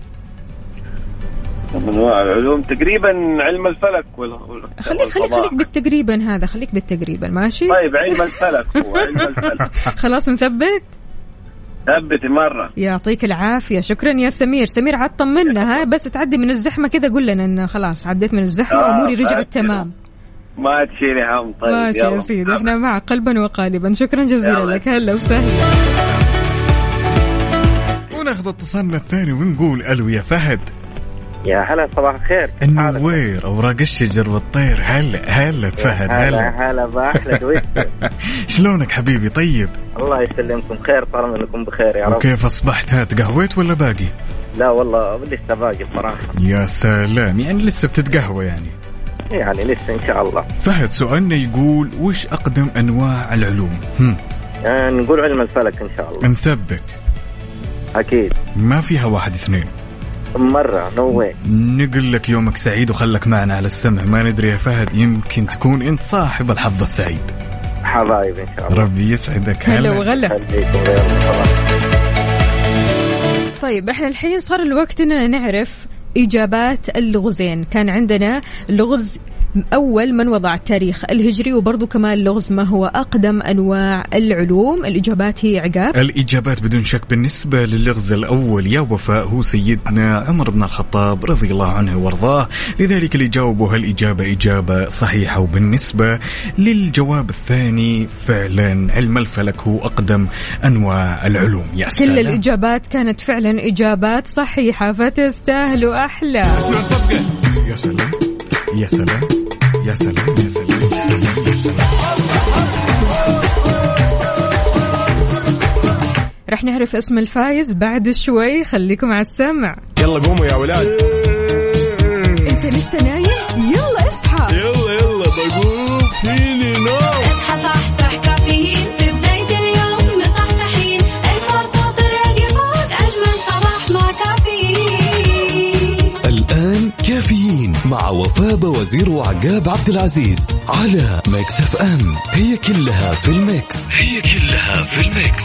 انواع العلوم تقريبا علم الفلك وال... وال- خليك خليك. خليك بالتقريبا هذا خليك بالتقريبا ماشي؟ طيب علم الفلك هو علم الفلك. خلاص نثبت؟ ثبتي مرة. يعطيك العافية. شكرا يا سمير. سمير عاد طمنا ها؟ بس تعدي من الزحمة كذا قول لنا انه خلاص عديت من الزحمة آه، وأموري رجعت. تمام. ما تشيلي هم طيب ماشي يا. سيدي. إحنا معك قلبا وقالبا. شكرا جزيلا يلا. لك. هلا وسهلا. وناخذ اتصالنا الثاني ونقول ألو يا فهد. يا هلا صباح الخير. النوير أوراق الشجر والطير. هلا هلا فهد هلا هلا. هلا باحلى دويتو شلونك حبيبي؟ طيب؟ الله يسلمكم. خير طالما إنكم بخير يا رب. وكيف أصبحت؟ ها تقهويت ولا باقي؟ لا والله لسه باقي بصراحه يا سلام. يعني لسه بتتقهوى يعني؟ يعني لسه إن شاء الله. فهد سؤالنا يقول وش أقدم أنواع العلوم؟ هم. يعني نقول علم الفلك إن شاء الله. نثبت. أكيد. ما فيها واحد اثنين. مرة نو نقول لك يومك سعيد وخلك معنا على السمع. ما ندري يا فهد يمكن تكون انت صاحب الحظ السعيد. حبايب إن شاء الله. ربي يسعدك. هلا. وغلا. طيب إحنا الحين صار الوقت إننا نعرف إجابات اللغزين كان عندنا لغز أول من وضع التاريخ الهجري وبرضو كمان لغز ما هو أقدم أنواع العلوم. الإجابات هي عقاب. الإجابات بدون شك بالنسبة للغز الأول يا وفاء هو سيدنا عمر بن الخطاب رضي الله عنه وأرضاه. لذلك اللي جاوبوا هالإجابة إجابة صحيحة وبالنسبة للجواب الثاني فعلا علم الفلك هو أقدم أنواع العلوم يا كل سلام. الإجابات كانت فعلا إجابات صحيحة فتستاهلوا أحلى. يا سلام. يا سلام يا سلام يا سلام رح نعرف اسم الفايز بعد شوي خليكم على السمع. يلا قوموا يا ولاد. انت لسه نايم؟ يلا اصحى. يلا يلا بقوم فيني وفاء وزير وعقاب عبد العزيز على Mix FM. هي كلها في ال mix. هي كلها في ال mix.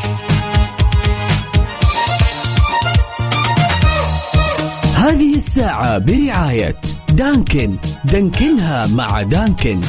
هذه الساعة برعاية Dunkin. Dunkin ها مع Dunkin.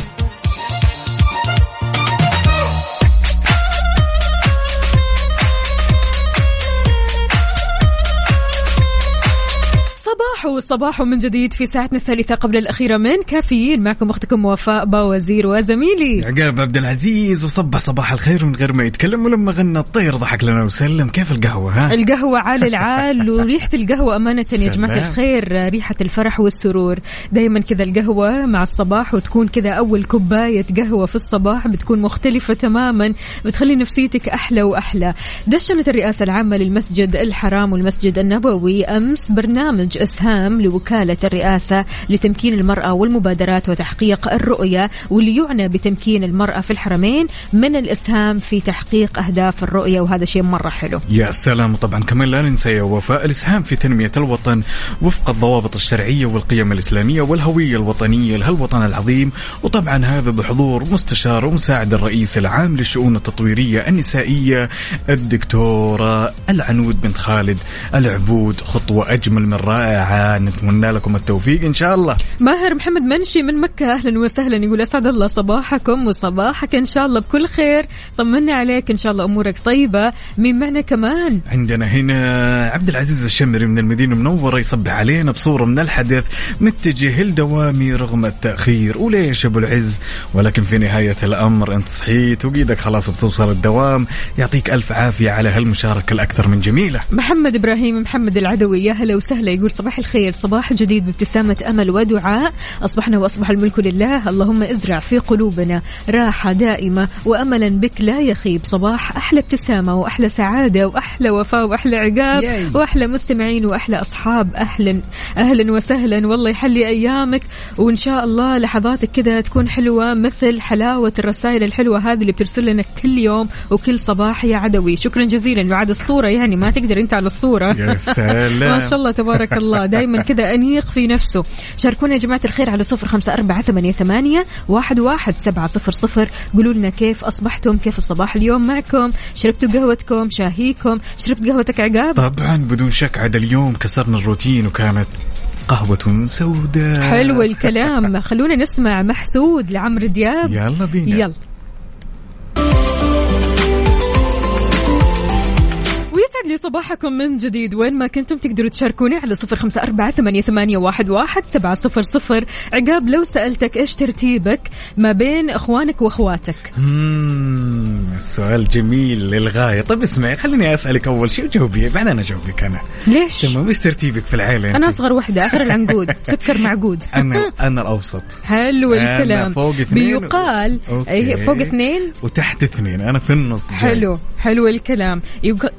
صباح صباح من جديد في ساعتنا الثالثة قبل الأخيرة من كافيين. معكم أختكم وفاء باوزير وزميلي. عقاب عبد العزيز وصبح صباح الخير من غير ما يتكلم ولما غنى. الطير ضحك لنا وسلم. كيف القهوة ها؟ القهوة عال العال وريحة القهوة أمانة يا جماعة. الخير. ريحة الفرح والسرور. دايما كذا القهوة مع الصباح وتكون كذا أول كوباية قهوة في الصباح بتكون مختلفة تماما بتخلي نفسيتك أحلى وأحلى. دشنت الرئاسة العامة للمسجد الحرام والمسجد النبوي أمس برنامج إسهام. العام لوكالة الرئاسة لتمكين المرأة والمبادرات وتحقيق الرؤية واللي يعنى بتمكين المرأة في الحرمين من الإسهام في تحقيق أهداف الرؤية وهذا شيء مرة حلو. يا سلام. طبعا كمان لا ننسى يا وفاء الإسهام في تنمية الوطن وفق الضوابط الشرعية والقيم الإسلامية والهوية الوطنية لهالوطن العظيم. وطبعا هذا بحضور مستشار ومساعد الرئيس العام للشؤون التطويرية النسائية الدكتورة العنود بنت خالد العبود خطوة أجمل من رائعة. نتمنى لكم التوفيق إن شاء الله. ماهر محمد منشي من مكة أهلا وسهلا يقول أسعد الله صباحكم وصباحك إن شاء الله بكل خير. طمنا عليك إن شاء الله أمورك طيبة. مين معنا كمان؟ عندنا هنا عبد العزيز الشمري من المدينة المنورة يصبح علينا بصورة من الحدث متجه لدوامي رغم التأخير. وليش أبو العز؟ ولكن في نهاية الأمر أنت صحيت وقيدك خلاص بتوصل الدوام. يعطيك ألف عافية على هالمشاركة الأكثر من جميلة. محمد إبراهيم محمد العدوي يا هلا وسهلا يقول صباح الخير. صباح جديد بابتسامة أمل ودعاء. أصبحنا وأصبح الملك لله. اللهم ازرع في قلوبنا راحة دائمة وأملا بك لا يخيب. صباح أحلى ابتسامة وأحلى سعادة وأحلى وفاء وأحلى عقاب. وأحلى مستمعين وأحلى أصحاب. أهلا. أهلا وسهلا. والله يحلي أيامك. وإن شاء الله لحظاتك كذا تكون حلوة مثل حلاوة الرسائل الحلوة هذه اللي بترسل لنا كل يوم وكل صباح يا عدوي. شكرا جزيلا. وعد الصورة يعني ما تقدر أنت على الصورة. يا سلام. ما شاء الله تبارك الله. دائما كذا أنيق في نفسه. شاركونا يا جماعة الخير على صفر خمسة أربعة ثمانية, ثمانية واحد, واحد سبعة صفر صفر. قولوا لنا كيف أصبحتم؟ كيف الصباح اليوم معكم؟ شربتوا قهوتكم؟ شاهيكم؟ شربت قهوتك عقاب؟ طبعا بدون شك عاد اليوم كسرنا الروتين وكانت قهوة سوداء. حلو الكلام. خلونا نسمع محسود لعمرو دياب. يلا بينا. يلا. ويسعد لي صباحكم من جديد. وين ما كنتم تقدروا تشاركوني على صفر خمسة أربعة ثمانية, ثمانية واحد, واحد سبعة صفر صفر. عقاب لو سألتك إيش ترتيبك ما بين إخوانك وأخواتك؟ مم، السؤال جميل للغاية. طيب اسمعي خليني أسألك أول شيء وجاوبي. بعدين أنا أجاوبك أنا. ليش؟ تمام إيش ترتيبك في العائلة أنا؟ أصغر وحدة آخر العنقود سكر معقود. أنا أنا الأوسط. حلو الكلام. فوق اثنين. بيقال أوكي. فوق اثنين؟ وتحت اثنين أنا في النص جاي. حلو حلو الكلام. يق-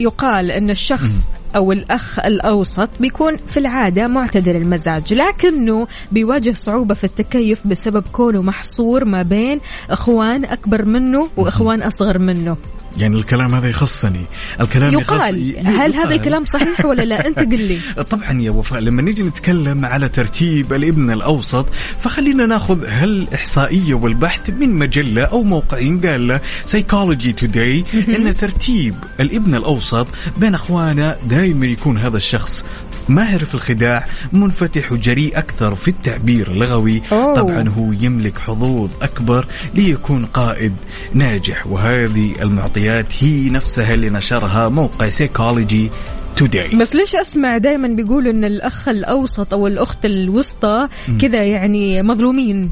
ان الشخص أو الأخ الأوسط بيكون في العادة معتدل المزاج لكنه بيواجه صعوبة في التكيف بسبب كونه محصور ما بين إخوان أكبر منه وإخوان أصغر منه. يعني الكلام هذا يخصني. الكلام يقال. يخص... هل هذا يقال. الكلام صحيح ولا لا؟ أنت قل لي. طبعا يا وفاء لما نيجي نتكلم على ترتيب الابن الأوسط فخلينا ناخذ هالاحصائيه والبحث من مجلة أو موقع قال له سايكولوجي توداي إن ترتيب الابن الأوسط بين أخوانه دائما يكون هذا الشخص ماهر في الخداع منفتح وجريء أكثر في التعبير اللغوي. أوه. طبعا هو يملك حظوظ أكبر ليكون قائد ناجح وهذه المعطيات هي نفسها اللي نشرها موقع سيكولوجي توداي بس ليش أسمع دائما بيقولوا إن الأخ الأوسط أو الأخت الوسطى كذا يعني مظلومين؟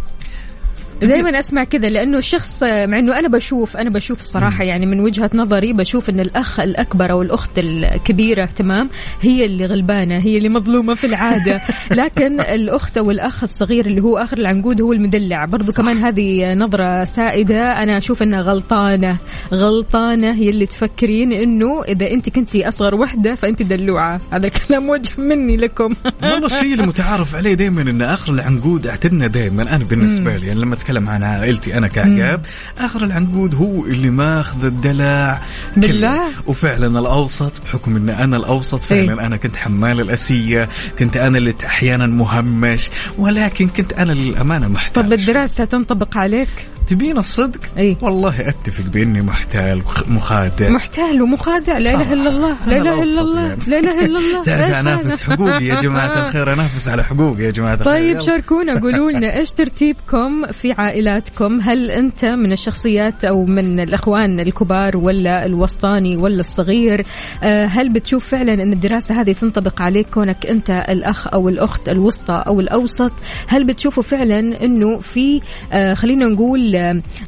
دائما أسمع كذا لأنه الشخص مع إنه أنا بشوف أنا بشوف الصراحة يعني من وجهة نظري بشوف إن الأخ الأكبر أو الأخت الكبيرة تمام؟ هي اللي غلبانة هي اللي مظلومة في العادة. لكن الأخت أو الأخ الصغير اللي هو آخر العنقود هو المدلع. برضو كمان هذه نظرة سائدة. أنا أشوف إنها غلطانة. غلطانة هي اللي تفكرين إنه إذا أنت كنتي أصغر وحدة فأنت دلوعة. هذا الكلام موجه مني لكم. والله الشيء المتعارف عليه دائما إن آخر العنقود اعتدنا دائما أنا بالنسبة لي يعني لما أتكلم عن عائلتي أنا كعقاب آخر العنقود هو اللي ماخذ الدلع. بالله؟ وفعلا الأوسط بحكم إن أنا الأوسط فعلا إيه. أنا كنت حمال الأسية كنت أنا اللي أحيانا مهمش ولكن كنت أنا للأمانة محتاج طب الدراسه تنطبق عليك تبين الصدق؟ إي. والله أتفق بإني محتال مخادع. محتال ومخادع. لا إله إلا الله لا إله إلا الله يعني. لا إله إلا الله. تعرف أنافس؟ حقوقي يا جماعة الخير؟ أنافس على حقوقي يا جماعة الخير. طيب. شاركونا قولوا لنا إيش ترتيبكم في عائلاتكم؟ هل أنت من الشخصيات أو من الأخوان الكبار ولا الوسطاني ولا الصغير؟ آه، هل بتشوف فعلا إن الدراسة هذه تنطبق عليك كونك أنت الأخ أو الأخت الوسطى أو الأوسط؟ هل بتشوفوا فعلا إنه في آه، خلينا نقول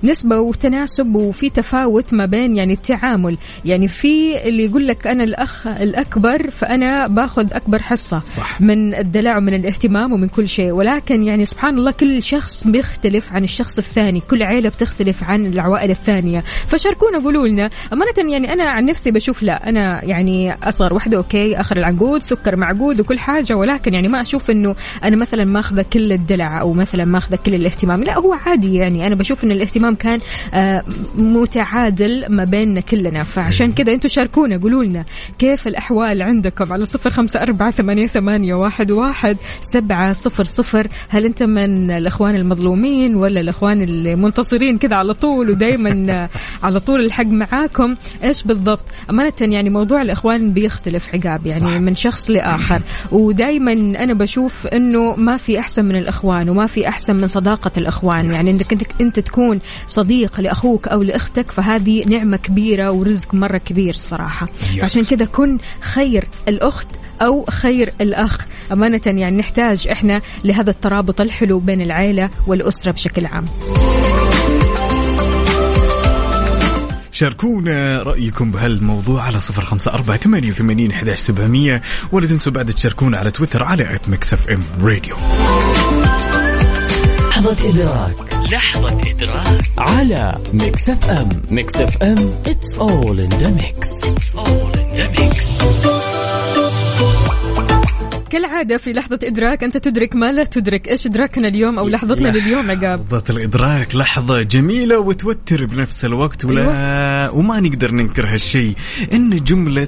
نسبة وتناسب وفي تفاوت ما بين يعني التعامل. يعني في اللي يقول لك أنا الأخ الأكبر فأنا باخذ أكبر حصة صح. من الدلع ومن الاهتمام ومن كل شيء. ولكن يعني سبحان الله كل شخص بيختلف عن الشخص الثاني. كل عائلة بتختلف عن العوائل الثانية. فشاركونا قولوا لنا. أمانة يعني أنا عن نفسي بشوف لا أنا يعني أصغر وحدة أوكي آخر العنقود سكر معقود وكل حاجة. ولكن يعني ما أشوف إنه أنا مثلا ماخذة كل الدلع أو مثلا ماخذة كل الاهتمام. لا هو عادي يعني. أنا بشوف إن الاهتمام كان آه، متعادل ما بيننا كلنا. فعشان كذا أنتم شاركونا قولوا لنا كيف الأحوال عندكم؟ على صفر خمسة أربعة ثمانية, ثمانية واحد, واحد سبعة صفر صفر. هل أنت من الإخوان المظلومين ولا الإخوان المنتصرين كذا على طول ودايما على طول الحق معاكم؟ إيش بالضبط؟ أمانة يعني موضوع الإخوان بيختلف عقاب يعني صح. من شخص لآخر. ودايما أنا بشوف أنه ما في أحسن من الإخوان وما في أحسن من صداقة الإخوان. يعني أنت, أنت تكون صديق لأخوك أو لأختك فهذه نعمة كبيرة ورزق مرة كبير صراحة. Yes. عشان كذا كن خير الأخت أو خير الأخ. أمانة يعني نحتاج إحنا لهذا الترابط الحلو بين العائلة والأسرة بشكل عام. شاركونا رأيكم بهالموضوع على صفر خمسة أربعة ثمانية وثمانين أحداش سبعمية. ولا تنسوا بعد تشاركونا على تويتر على at Mix FM Radio لحظة إدراك. لحظة إدراك. على Mix FM Mix FM it's all in the mix. All in the mix. كالعادة في لحظة إدراك أنت تدرك ما لا تدرك. إيش إدراكنا اليوم أو لحظتنا لليوم عقاب لحظة الإدراك لحظة جميلة وتوتر بنفس الوقت ولا أيوة. وما نقدر ننكر هالشيء. إن جملة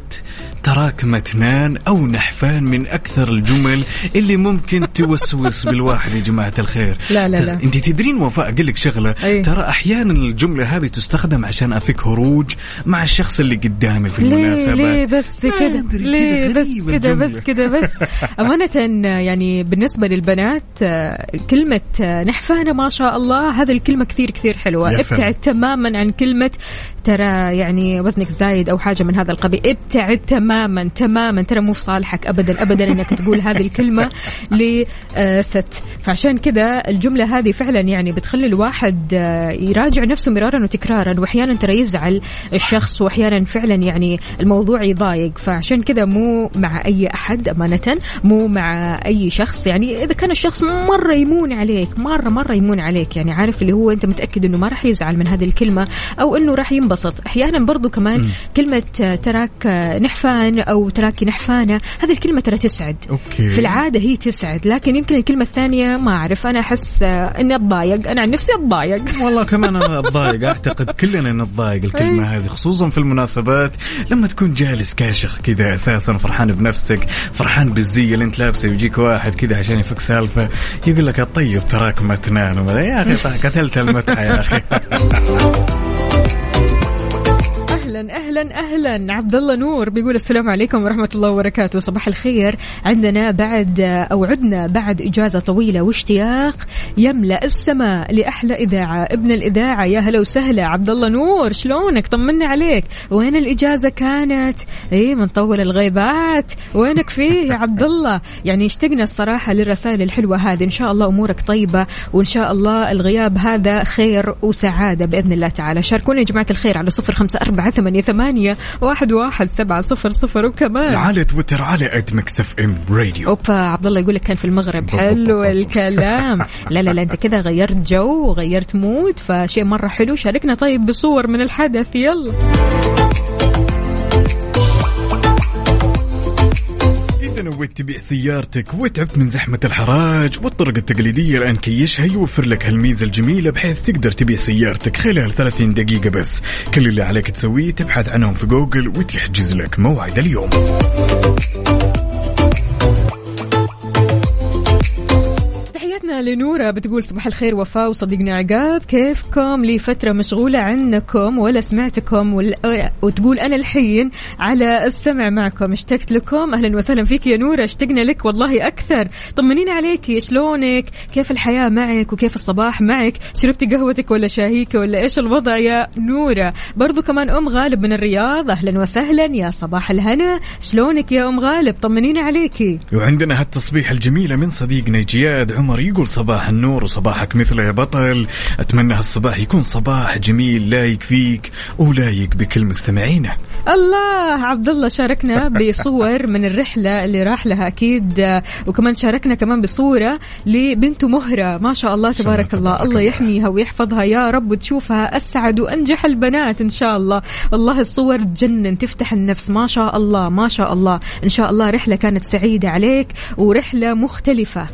تراكم اثنان أو نحفان من أكثر الجمل اللي ممكن توسوس بالواحد يا جماعة الخير لا لا لا. أنت تدرين وفاء أقول لك شغلة أي. ترى أحيانا الجملة هذه تستخدم عشان أفك هروج مع الشخص اللي قدامي في المناسبة ليه بس كذا ليه بس كذا بس. كذا بس أمانة يعني بالنسبة للبنات آه، كلمة نحفانة ما شاء الله هذه الكلمة كثير كثير حلوة. ابتعد تماما عن كلمة ترى يعني وزنك زايد أو حاجة من هذا القبيل ابتعد تماما تماما ترى مو في صالحك أبدا أبدا أنك تقول هذه الكلمة لست. فعشان كذا الجملة هذه فعلا يعني بتخلي الواحد آه، يراجع نفسه مرارا وتكرارا وأحيانا ترى يزعل الشخص وأحيانا فعلا يعني الموضوع يضايق. فعشان كذا مو مع أي أحد أمانة مو مع أي شخص. يعني إذا كان الشخص مرة يمون عليك مرة مرة يمون عليك يعني عارف اللي هو أنت متأكد أنه ما راح يزعل من هذه الكلمة أو أنه راح ينبسط. أحيانا برضو كمان مم. كلمة آه، تراك آه، نحفان أو تراكي نحفانة هذه الكلمة ترى تسعد. okay. في العادة هي تسعد لكن يمكن الكلمة الثانية ما أعرف أنا أحس آه، إني أتضايق. أنا عن نفسي أتضايق. والله كمان أنا أتضايق. أعتقد كلنا نتضايق الكلمة هذه خصوصا في المناسبات. لما تكون جالس كاشخ كذا أساسا فرحان بنفسك فرحان بالزي اللي أنت لابسه ويجيك واحد كذا عشان يفك سالفة يقول لك طيب تراكم اثنان وما- يا أخي قتلت المتعة يا أخي. أهلا أهلا أهلا. عبد الله نور بيقول السلام عليكم ورحمة الله وبركاته. صباح الخير. عندنا بعد أو عدنا بعد إجازة طويلة واشتياق يملأ السماء لأحلى إذاعة. ابن الإذاعة يا هلا وسهلا. عبد الله نور شلونك؟ طمنا عليك. وين الإجازة كانت؟ إيه من طول الغيبات. وينك فيه يا عبد الله يعني اشتقنا الصراحة للرسائل الحلوة هذه. إن شاء الله أمورك طيبة وإن شاء الله الغياب هذا خير وسعادة بإذن الله تعالى. شاركونا يا جماعة الخير على صفر خمسة أربعة ثمانية ثمانية واحد واحد سبعة صفر صفر وكمان. على تويتر على at Mix FM Radio. أوبا عبد الله يقول لك كان في المغرب. حلو الكلام. لا لا لا أنت كذا غيرت جو وغيرت mood فشيء مرة حلو. شاركنا طيب بصور من الحدث. يلا. نويت تبيع سيارتك وتعبت من زحمة الحراج والطرق التقليدية الآن كيشها يوفر لك هالميزة الجميلة بحيث تقدر تبيع سيارتك خلال 30 دقيقة بس. كل اللي عليك تسويه تبحث عنهم في جوجل وتحجز لك موعد اليوم. لنورة بتقول صباح الخير وفاء وصديقنا عقاب. كيفكم؟ لي فترة مشغولة عنكم ولا سمعتكم ولا وتقول أنا الحين على السمع معكم. اشتقت لكم. أهلا وسهلا فيك يا نورة اشتقنا لك والله أكثر. طمنينا عليكي شلونك؟ كيف الحياة معك وكيف الصباح معك؟ شربتي قهوتك ولا شاهيك ولا إيش الوضع يا نورة؟ برضو كمان أم غالب من الرياض. أهلا وسهلا يا صباح الهنا. شلونك يا أم غالب؟ طمنينا عليكي. وعندنا هالتصبيح الجميلة من صديقنا جياد عمر يقول صباح النور وصباحك مثله يا بطل. أتمنى هالصباح يكون صباح جميل لايق فيك ولايق بكل مستمعينه الله عبد الله شاركنا بصور من الرحلة اللي راح لها أكيد. آه، وكمان شاركنا كمان بصورة لبنته مهرة. ما شاء الله تبارك الله الله. يحميها ويحفظها. يا رب وتشوفها أسعد وأنجح البنات إن شاء الله. والله الصور تجنن تفتح النفس. ما شاء الله ما شاء الله. إن شاء الله رحلة كانت سعيدة عليك ورحلة مختلفة.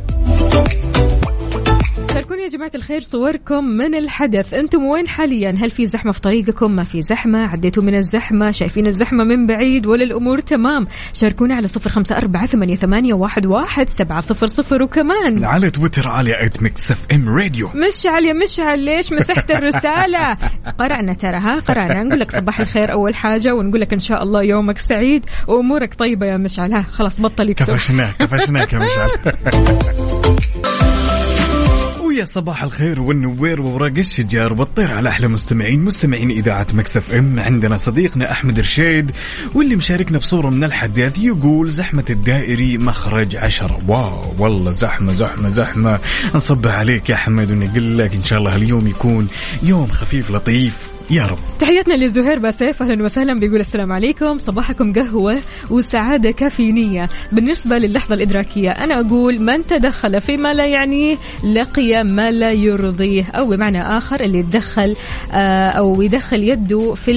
شاركوني يا جماعة الخير صوركم من الحدث. أنتم وين حاليا؟ هل في زحمة في طريقكم؟ ما في زحمة؟ عديتوا من الزحمة؟ شايفين الزحمة من بعيد؟ ولا الأمور تمام. شاركونا على صفر خمسة أربعة ثمانية, ثمانية واحد, واحد سبعة صفر صفر. وكمان على تويتر على Mix FM Radio مشعل يا مشعل ليش مسحت الرسالة. قرأنا ترى ها قرأنا. نقول لك صباح الخير أول حاجة ونقول لك إن شاء الله يومك سعيد. وأمورك طيبة يا مشعل. ها خلاص بطل يكتب. كفشناه كفشناك يا مشعل. ويا صباح الخير والنوير وورق الشجار والطير على أحلى مستمعين مستمعين إذاعة Mix FM. عندنا صديقنا أحمد رشيد واللي مشاركنا بصورة من الحدث يقول زحمة الدائري مخرج عشرة واو والله زحمة زحمة زحمة. نصبح عليك يا أحمد ونقول لك إن شاء الله اليوم يكون يوم خفيف لطيف. يا رب. تحياتنا لزهير باسيف أهلا وسهلا بيقول السلام عليكم. صباحكم قهوة وسعادة كافيينية. بالنسبة للحظة الإدراكية أنا أقول من تدخل فيما لا يعنيه لقي ما لا يرضيه أو بمعنى آخر اللي يتدخل آه، أو يدخل يده في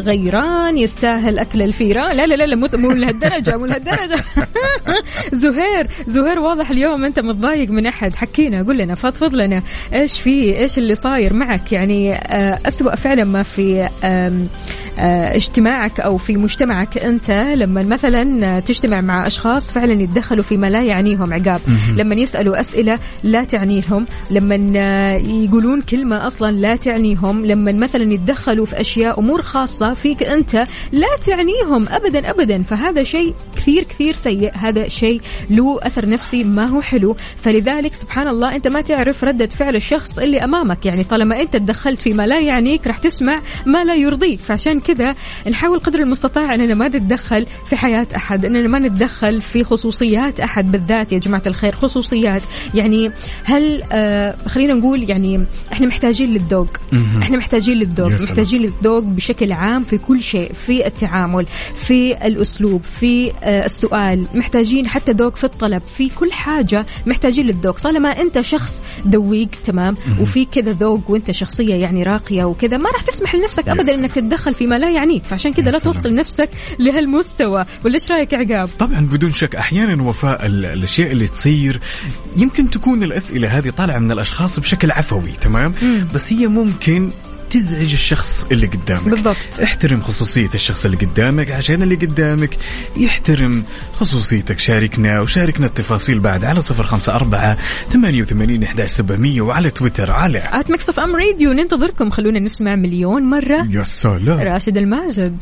الغيران يستاهل أكل الفيران. لا لا لا لا مو مو لهالدرجة مو لهالدرجة. زهير زهير واضح اليوم أنت متضايق من أحد. حكينا قول لنا فضفض لنا إيش في إيش اللي صاير معك؟ يعني آه، أسوأ فعلا ما في اجتماعك أو في مجتمعك أنت لما مثلا تجتمع مع أشخاص فعلا يتدخلوا فيما لا يعنيهم عقاب. لما يسألوا أسئلة لا تعنيهم لما آه، يقولون كلمة أصلا لا تعنيهم لما مثلا يتدخلوا في أشياء أمور خاصة فيك أنت لا تعنيهم ابدا ابدا. فهذا شيء كثير كثير سيء. هذا شيء له أثر نفسي ما هو حلو. فلذلك سبحان الله أنت ما تعرف ردة فعل الشخص اللي أمامك. يعني طالما أنت تدخلت فيما لا يعنيك راح تسمع ما لا يرضيك. فعشان كذا نحاول قدر المستطاع أننا ما نتدخل في حياة أحد أننا ما نتدخل في خصوصيات أحد بالذات يا جماعة الخير خصوصيات يعني هل آه خلينا نقول يعني إحنا محتاجين للذوق. إحنا محتاجين للذوق. محتاجين للذوق بشكل عام في كل شيء في التعامل في الأسلوب في آه السؤال محتاجين حتى ذوق في الطلب في كل حاجة محتاجين للذوق طالما أنت شخص ذويق تمام. وفي كذا ذوق وأنت شخصية يعني راقية وكذا ما راح تسمح لنفسك ابدا إنك تتدخل فيما لا يعنيك. فعشان كذا لا توصل نفسك لهالمستوى. ولا إيش رأيك عقاب طبعا بدون شك أحيانا وفاء ال- الأشياء اللي تصير يمكن تكون الأسئلة هذه طالعة من الأشخاص بشكل عفوي تمام؟ مم. بس هي ممكن تزعج الشخص اللي قدامك. بالضبط. احترم خصوصية الشخص اللي قدامك عشان اللي قدامك يحترم خصوصيتك. شاركنا وشاركنا التفاصيل بعد على صفر خمسة أربعة ثمانية وثمانين إحداش سبعمية وعلى تويتر على at Mix FM Radio ننتظركم. خلونا نسمع مليون مرة. يا سلام. راشد الماجد.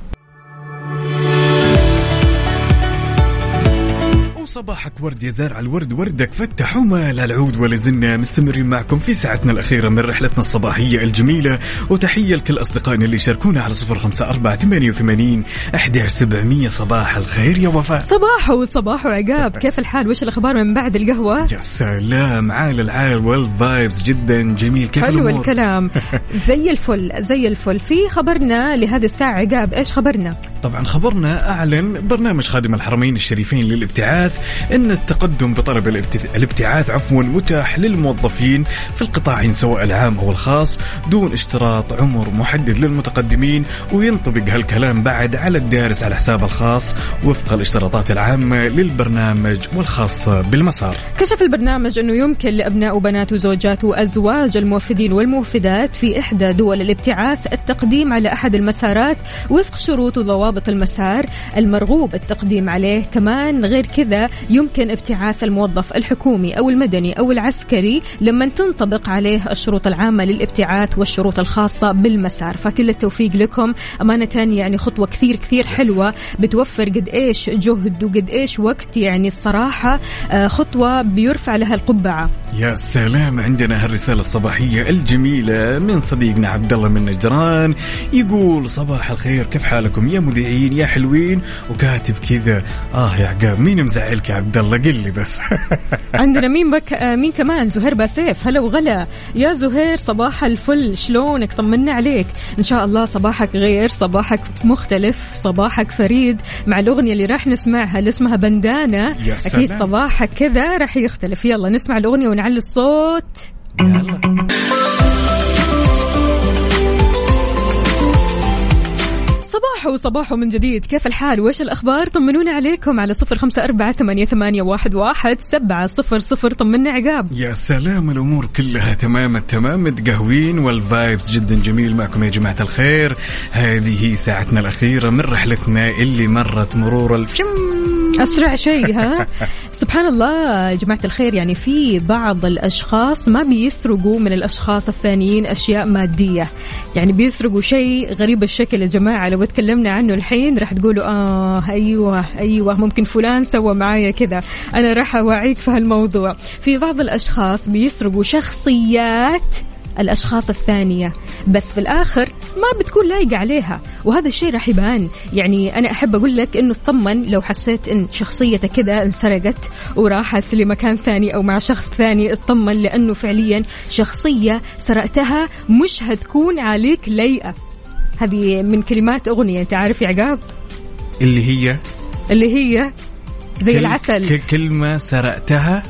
وصباحك ورد يا زارع الورد وردك فتح وما لا العود ولا زلنا مستمرين معكم في ساعتنا الأخيرة من رحلتنا الصباحية الجميلة. وتحية لكل أصدقائنا اللي شاركونا على صفر خمسة أربعة ثمانية وثمانين أحداش سبعمية صباح الخير. يا وفاء. صباح وصباح وعقاب. كيف الحال؟ وش الأخبار من بعد القهوة؟ يا سلام عال العال والفايبس جدا جميل. كيف حلو الأمور؟ الكلام. زي الفل زي الفل. في خبرنا لهذه الساعة عقاب إيش خبرنا؟ طبعا خبرنا أعلن برنامج خادم الحرمين الشريفين للابتعاث أن التقدم بطلب الابت- الابتعاث عفوا متاح للموظفين في القطاعين سواء العام أو الخاص دون اشتراط عمر محدد للمتقدمين وينطبق هالكلام بعد على الدارس على حسابه الخاص وفق الاشتراطات العامة للبرنامج والخاصة بالمسار. كشف البرنامج أنه يمكن لأبناء وبنات وزوجات وأزواج الموفدين والموفدات في إحدى دول الابتعاث التقديم على أحد المسارات وفق شروط وضوابط المسار المرغوب التقديم عليه. كمان غير كذا يمكن ابتعاث الموظف الحكومي أو المدني أو العسكري لما تنطبق عليه الشروط العامة للابتعاث والشروط الخاصة بالمسار. فكل التوفيق لكم. أمانة يعني خطوة كثير كثير حلوة بتوفر قد إيش جهد وقد إيش وقت. يعني الصراحة آه، خطوة بيرفع لها القبعة. يا سلام. عندنا هالرسالة الصباحية الجميلة من صديقنا عبد الله من نجران. يقول صباح الخير كيف حالكم؟ يا مذيعين يا حلوين. وكاتب كذا آه يا عقاب مين مزعلكم لك يا عبد الله قل لي بس. عندنا مين بك مين كمان؟ زهير باسيف. هلا وغلا. يا زهير صباح الفل. شلونك؟ طمنا عليك. إن شاء الله صباحك غير صباحك مختلف صباحك فريد مع الأغنية اللي راح نسمعها اللي اسمها بندانة. يا أكيد. صباحك كذا راح يختلف. يلا نسمع الأغنية ونعلي الصوت. يلا. صباحو صباحو من جديد. كيف الحال؟ وإيش الأخبار؟ طمنونا عليكم على صفر خمسة أربعة ثمانية, ثمانية واحد, واحد. سبعة صفر صفر طمنا عقاب. يا سلام الأمور كلها تمام التمام متقهوين والفايبس جدا جميل. معكم يا جماعة الخير. هذه ساعتنا الأخيرة من رحلتنا اللي مرت مرور الفشم أسرع شيء ها؟ سبحان الله يا جماعة الخير يعني في بعض الأشخاص ما بيسرقوا من الأشخاص الثانيين أشياء مادية. يعني بيسرقوا شيء غريب الشكل يا جماعة لو تكلمنا عنه الحين راح تقولوا آه أيوة أيوة ممكن فلان سوى معايا كذا. أنا راح أوعيك في هالموضوع. في بعض الأشخاص بيسرقوا شخصيات الأشخاص الثانية. بس في الآخر ما بتكون لايقة عليها وهذا الشيء راح يبان. يعني أنا أحب أقول لك إنه اطمن لو حسيت إن شخصيتك كذا انسرقت وراحت لمكان ثاني أو مع شخص ثاني اطمن لأنه فعليا شخصية سرقتها مش هتكون عليك لايقة. هذه من كلمات أغنية أنت عارف يا عقاب؟ اللي هي؟ اللي هي زي كل- العسل. ك- كلمة سرقتها؟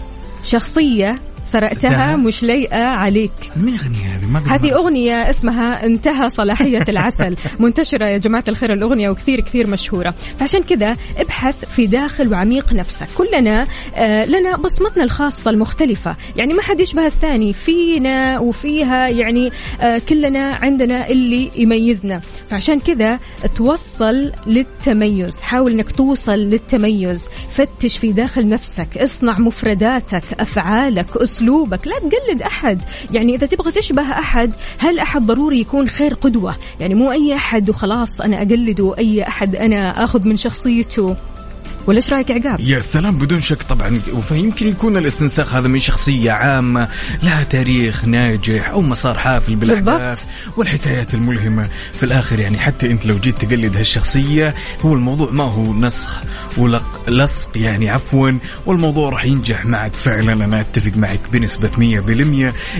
شخصية سرقتها؟ مش لايقة عليك. مين يغنيها هذه؟ ما هذه. أغنية اسمها انتهى صلاحية العسل. منتشرة يا جماعة الخير الأغنية وكثير كثير مشهورة. فعشان كذا ابحث في داخل وعميق نفسك. كلنا آه لنا بصمتنا الخاصة المختلفة. يعني ما حد يشبه الثاني. فينا وفيها يعني آه كلنا عندنا اللي يميزنا. فعشان كذا توصل للتميز. حاول إنك توصل للتميز. فتش في داخل نفسك. اصنع مفرداتك أفعالك أسلوبك لا تقلد أحد. يعني إذا تبغى تشبه أحد هل أحد ضروري يكون خير قدوة؟ يعني مو أي أحد وخلاص أنا أقلده أي أحد أنا آخذ من شخصيته. ولا إيش رأيك عقاب؟ يا سلام بدون شك طبعا فيمكن يكون الاستنساخ هذا من شخصية عامة لها تاريخ ناجح أو مسار حافل بالأحداث والحكايات الملهمة. في الآخر يعني حتى أنت لو جيت تقلد هالشخصية هو الموضوع ما هو نسخ ولق لصق يعني عفوا والموضوع راح ينجح معك فعلا. أنا أتفق معك بنسبة 100%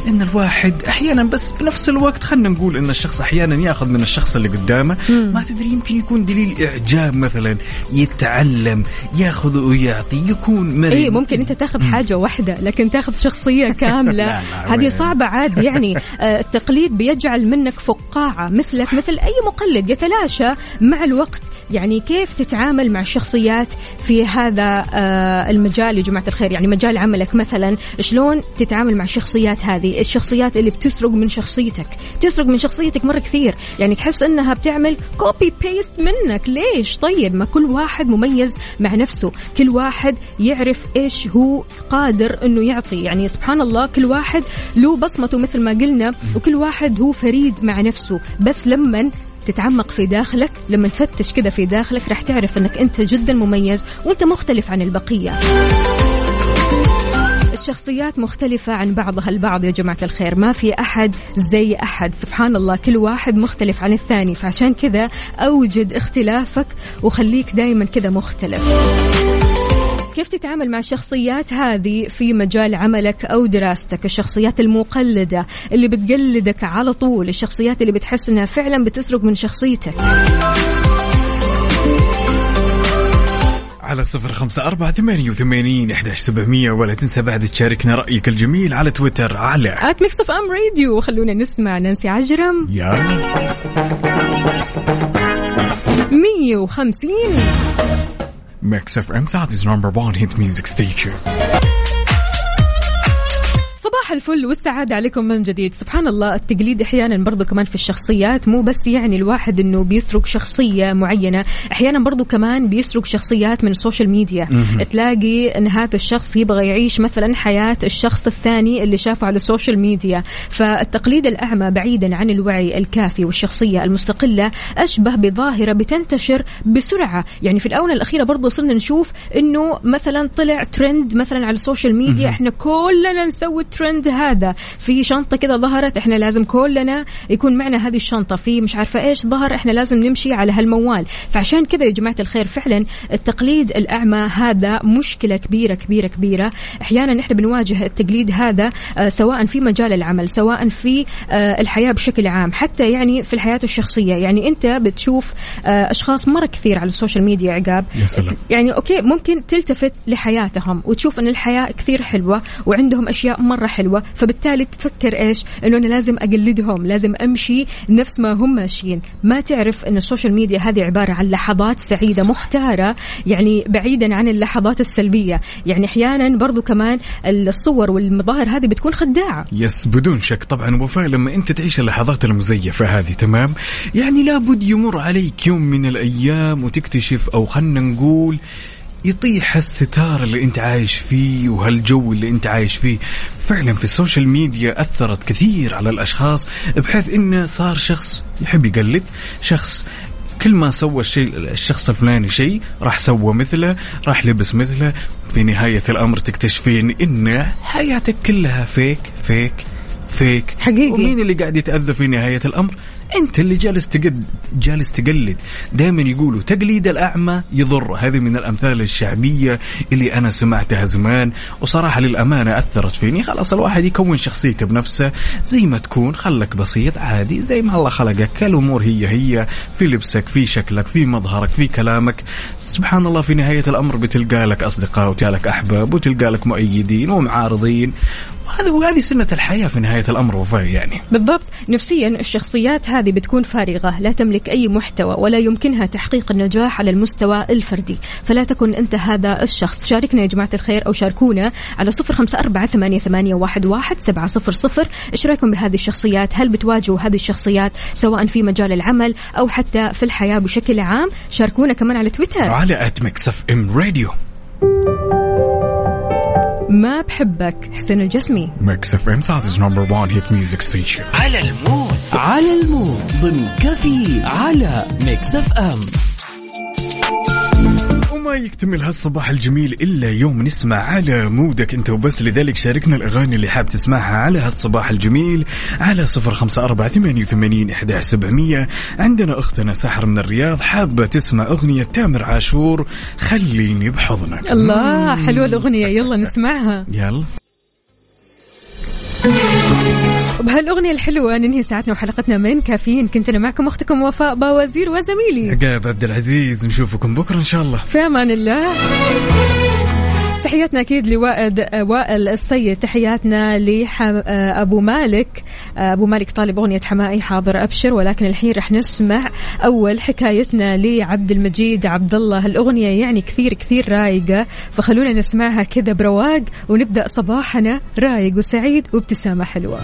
إن الواحد أحيانا بس بنفس الوقت خلينا نقول إن الشخص أحيانا يأخذ من الشخص اللي قدامه. ما تدري يمكن يكون دليل إعجاب مثلا يتعلم ياخذ ويعطي يكون مرن اي ممكن أنت تاخذ حاجة واحدة لكن تاخذ شخصية كاملة. هذه. صعبة عادي يعني آه، التقليد بيجعل منك فقاعة مثلك مثل أي مقلد يتلاشى مع الوقت. يعني كيف تتعامل مع الشخصيات في هذا آه، المجال يا جماعة الخير؟ يعني مجال عملك مثلا شلون تتعامل مع الشخصيات هذه؟ الشخصيات اللي بتسرق من شخصيتك. تسرق من شخصيتك مرة كثير. يعني تحس إنها بتعمل copy paste منك. ليش؟ طيب ما كل واحد مميز مع نفسه. كل واحد يعرف إيش هو قادر إنه يعطي. يعني سبحان الله كل واحد له بصمته مثل ما قلنا وكل واحد هو فريد مع نفسه. بس لما تتعمق في داخلك. لما تفتش كذا في داخلك راح تعرف إنك أنت جدا مميز وأنت مختلف عن البقية. الشخصيات مختلفة عن بعضها البعض يا جماعة الخير. ما في أحد زي أحد. سبحان الله كل واحد مختلف عن الثاني. فعشان كذا أوجد اختلافك وخليك دايما كذا مختلف. كيف تتعامل مع الشخصيات هذه في مجال عملك أو دراستك؟ الشخصيات المقلدة اللي بتقلدك على طول الشخصيات اللي بتحس أنها فعلا بتسرق من شخصيتك. على صفر خمسة أربعة ثمانية وثمانين إحداش سبعمية ولا تنسى بعد تشاركنا رأيك الجميل على تويتر على at Mix FM Radio خلونا نسمع نانسي عجرم. يلا. 150 Mix FM Saudi's number 1 hit music station صباح الفل والسعادة عليكم من جديد. سبحان الله التقليد أحيانا برضو كمان في الشخصيات مو بس يعني الواحد أنه بيسرق شخصية معينة أحيانا برضو كمان بيسرق شخصيات من ال social media مهم. تلاقي أن هذا الشخص يبغى يعيش مثلا حياة الشخص الثاني اللي شافه على ال social media فالتقليد الأعمى بعيدا عن الوعي الكافي والشخصية المستقلة أشبه بظاهرة بتنتشر بسرعة. يعني في الآونة الأخيرة برضو صرنا نشوف أنه مثلا طلع ترند مثلا على ال social media مهم. إحنا كلنا نسوي ال trend trend هذا. في شنطة كذا ظهرت إحنا لازم كلنا يكون معنا هذه الشنطة. في مش عارفة إيش ظهر إحنا لازم نمشي على هالموال. فعشان كذا يا جماعة الخير فعلا التقليد الأعمى هذا مشكلة كبيرة كبيرة كبيرة. أحيانا نحن بنواجه التقليد هذا آه، سواء في مجال العمل سواء في آه، الحياة بشكل عام. حتى يعني في الحياة الشخصية. يعني أنت بتشوف آه، أشخاص مرة كثير على ال social media عقاب. يا سلام. يعني okay ممكن تلتفت لحياتهم وتشوف إن الحياة كثير حلوة وعندهم أشياء مرة حلوة. فبالتالي تفكر إيش؟ إنه أنا لازم أقلدهم لازم أمشي نفس ما هم ماشيين. ما تعرف إن ال social media هذه عبارة عن لحظات سعيدة مختارة يعني بعيدا عن اللحظات السلبية. يعني أحيانا برضو كمان الصور والمظاهر هذه بتكون خداعة. yes بدون شك. طبعا وفاء لما أنت تعيش اللحظات المزيفة هذه تمام؟ يعني لابد يمر عليك يوم من الأيام وتكتشف أو خلنا نقول يطيح الستار اللي انت عايش فيه وهالجو اللي انت عايش فيه. فعلا في ال social media أثرت كثير على الأشخاص بحيث انه صار شخص يحب يقلد شخص كل ما سوى الشيء الشخص الفلاني شيء راح سوى مثله راح لبس مثله في نهاية الأمر تكتشفين إن حياتك كلها فيك فيك فيك. حقيقي. ومين اللي قاعد يتأذى في نهاية الأمر؟ أنت اللي جالس تقد جالس تقلد. دائما يقولوا تقليد الأعمى يضر. هذه من الأمثال الشعبية اللي أنا سمعتها زمان وصراحة للأمانة أثرت فيني. خلاص الواحد يكون شخصيته بنفسه. زي ما تكون خلك بسيط عادي. زي ما الله خلقك. الأمور هي هي في لبسك في شكلك في مظهرك في كلامك. سبحان الله في نهاية الأمر بتلقى لك أصدقاء وتلقى لك أحباب وتلقى لك مؤيدين ومعارضين. وهذا وهذه سنة الحياة في نهاية الأمر وفاء يعني. بالضبط. نفسيا الشخصيات هذه بتكون فارغة لا تملك أي محتوى ولا يمكنها تحقيق النجاح على المستوى الفردي. فلا تكن أنت هذا الشخص. شاركنا يا جماعة الخير أو شاركونا على صفر خمسة أربعة ثمانية, ثمانية واحد, واحد سبعة صفر صفر. إيش رأيكم بهذه الشخصيات؟ هل بتواجهوا هذه الشخصيات سواء في مجال العمل أو حتى في الحياة بشكل عام؟ شاركونا كمان على تويتر. على at Mix FM Radio ما بحبك حسين الجسمي. Mix FM Saudi's number 1 hit music station على ال mood. على ال mood. ضمن كفي على Mix FM وما يكتمل هالصباح الجميل إلا يوم نسمع على مودك أنت وبس. لذلك شاركنا الأغاني اللي حاب تسمعها على هالصباح الجميل على صفر خمسة أربعة ثمانية وثمانين إحدى سبعمية. عندنا أختنا سحر من الرياض حابة تسمع أغنية تامر عاشور خليني بحضنك. الله حلوة الأغنية. يلا نسمعها. يلا. وبهالأغنية الحلوة ننهي ساعتنا وحلقتنا من كافيين. كنت أنا معكم أختكم وفاء باوزير وزميلي. عقاب عبد العزيز نشوفكم بكرة إن شاء الله. في أمان الله. تحياتنا أكيد لوائد وائل السيد. تحياتنا لابو مالك. أبو مالك طالب أغنية حمائي حاضر أبشر ولكن الحين رح نسمع أول حكايتنا لعبد المجيد عبد الله. الأغنية يعني كثير كثير رايقة فخلونا نسمعها كذا برواق ونبدأ صباحنا رايق وسعيد وابتسامة حلوة.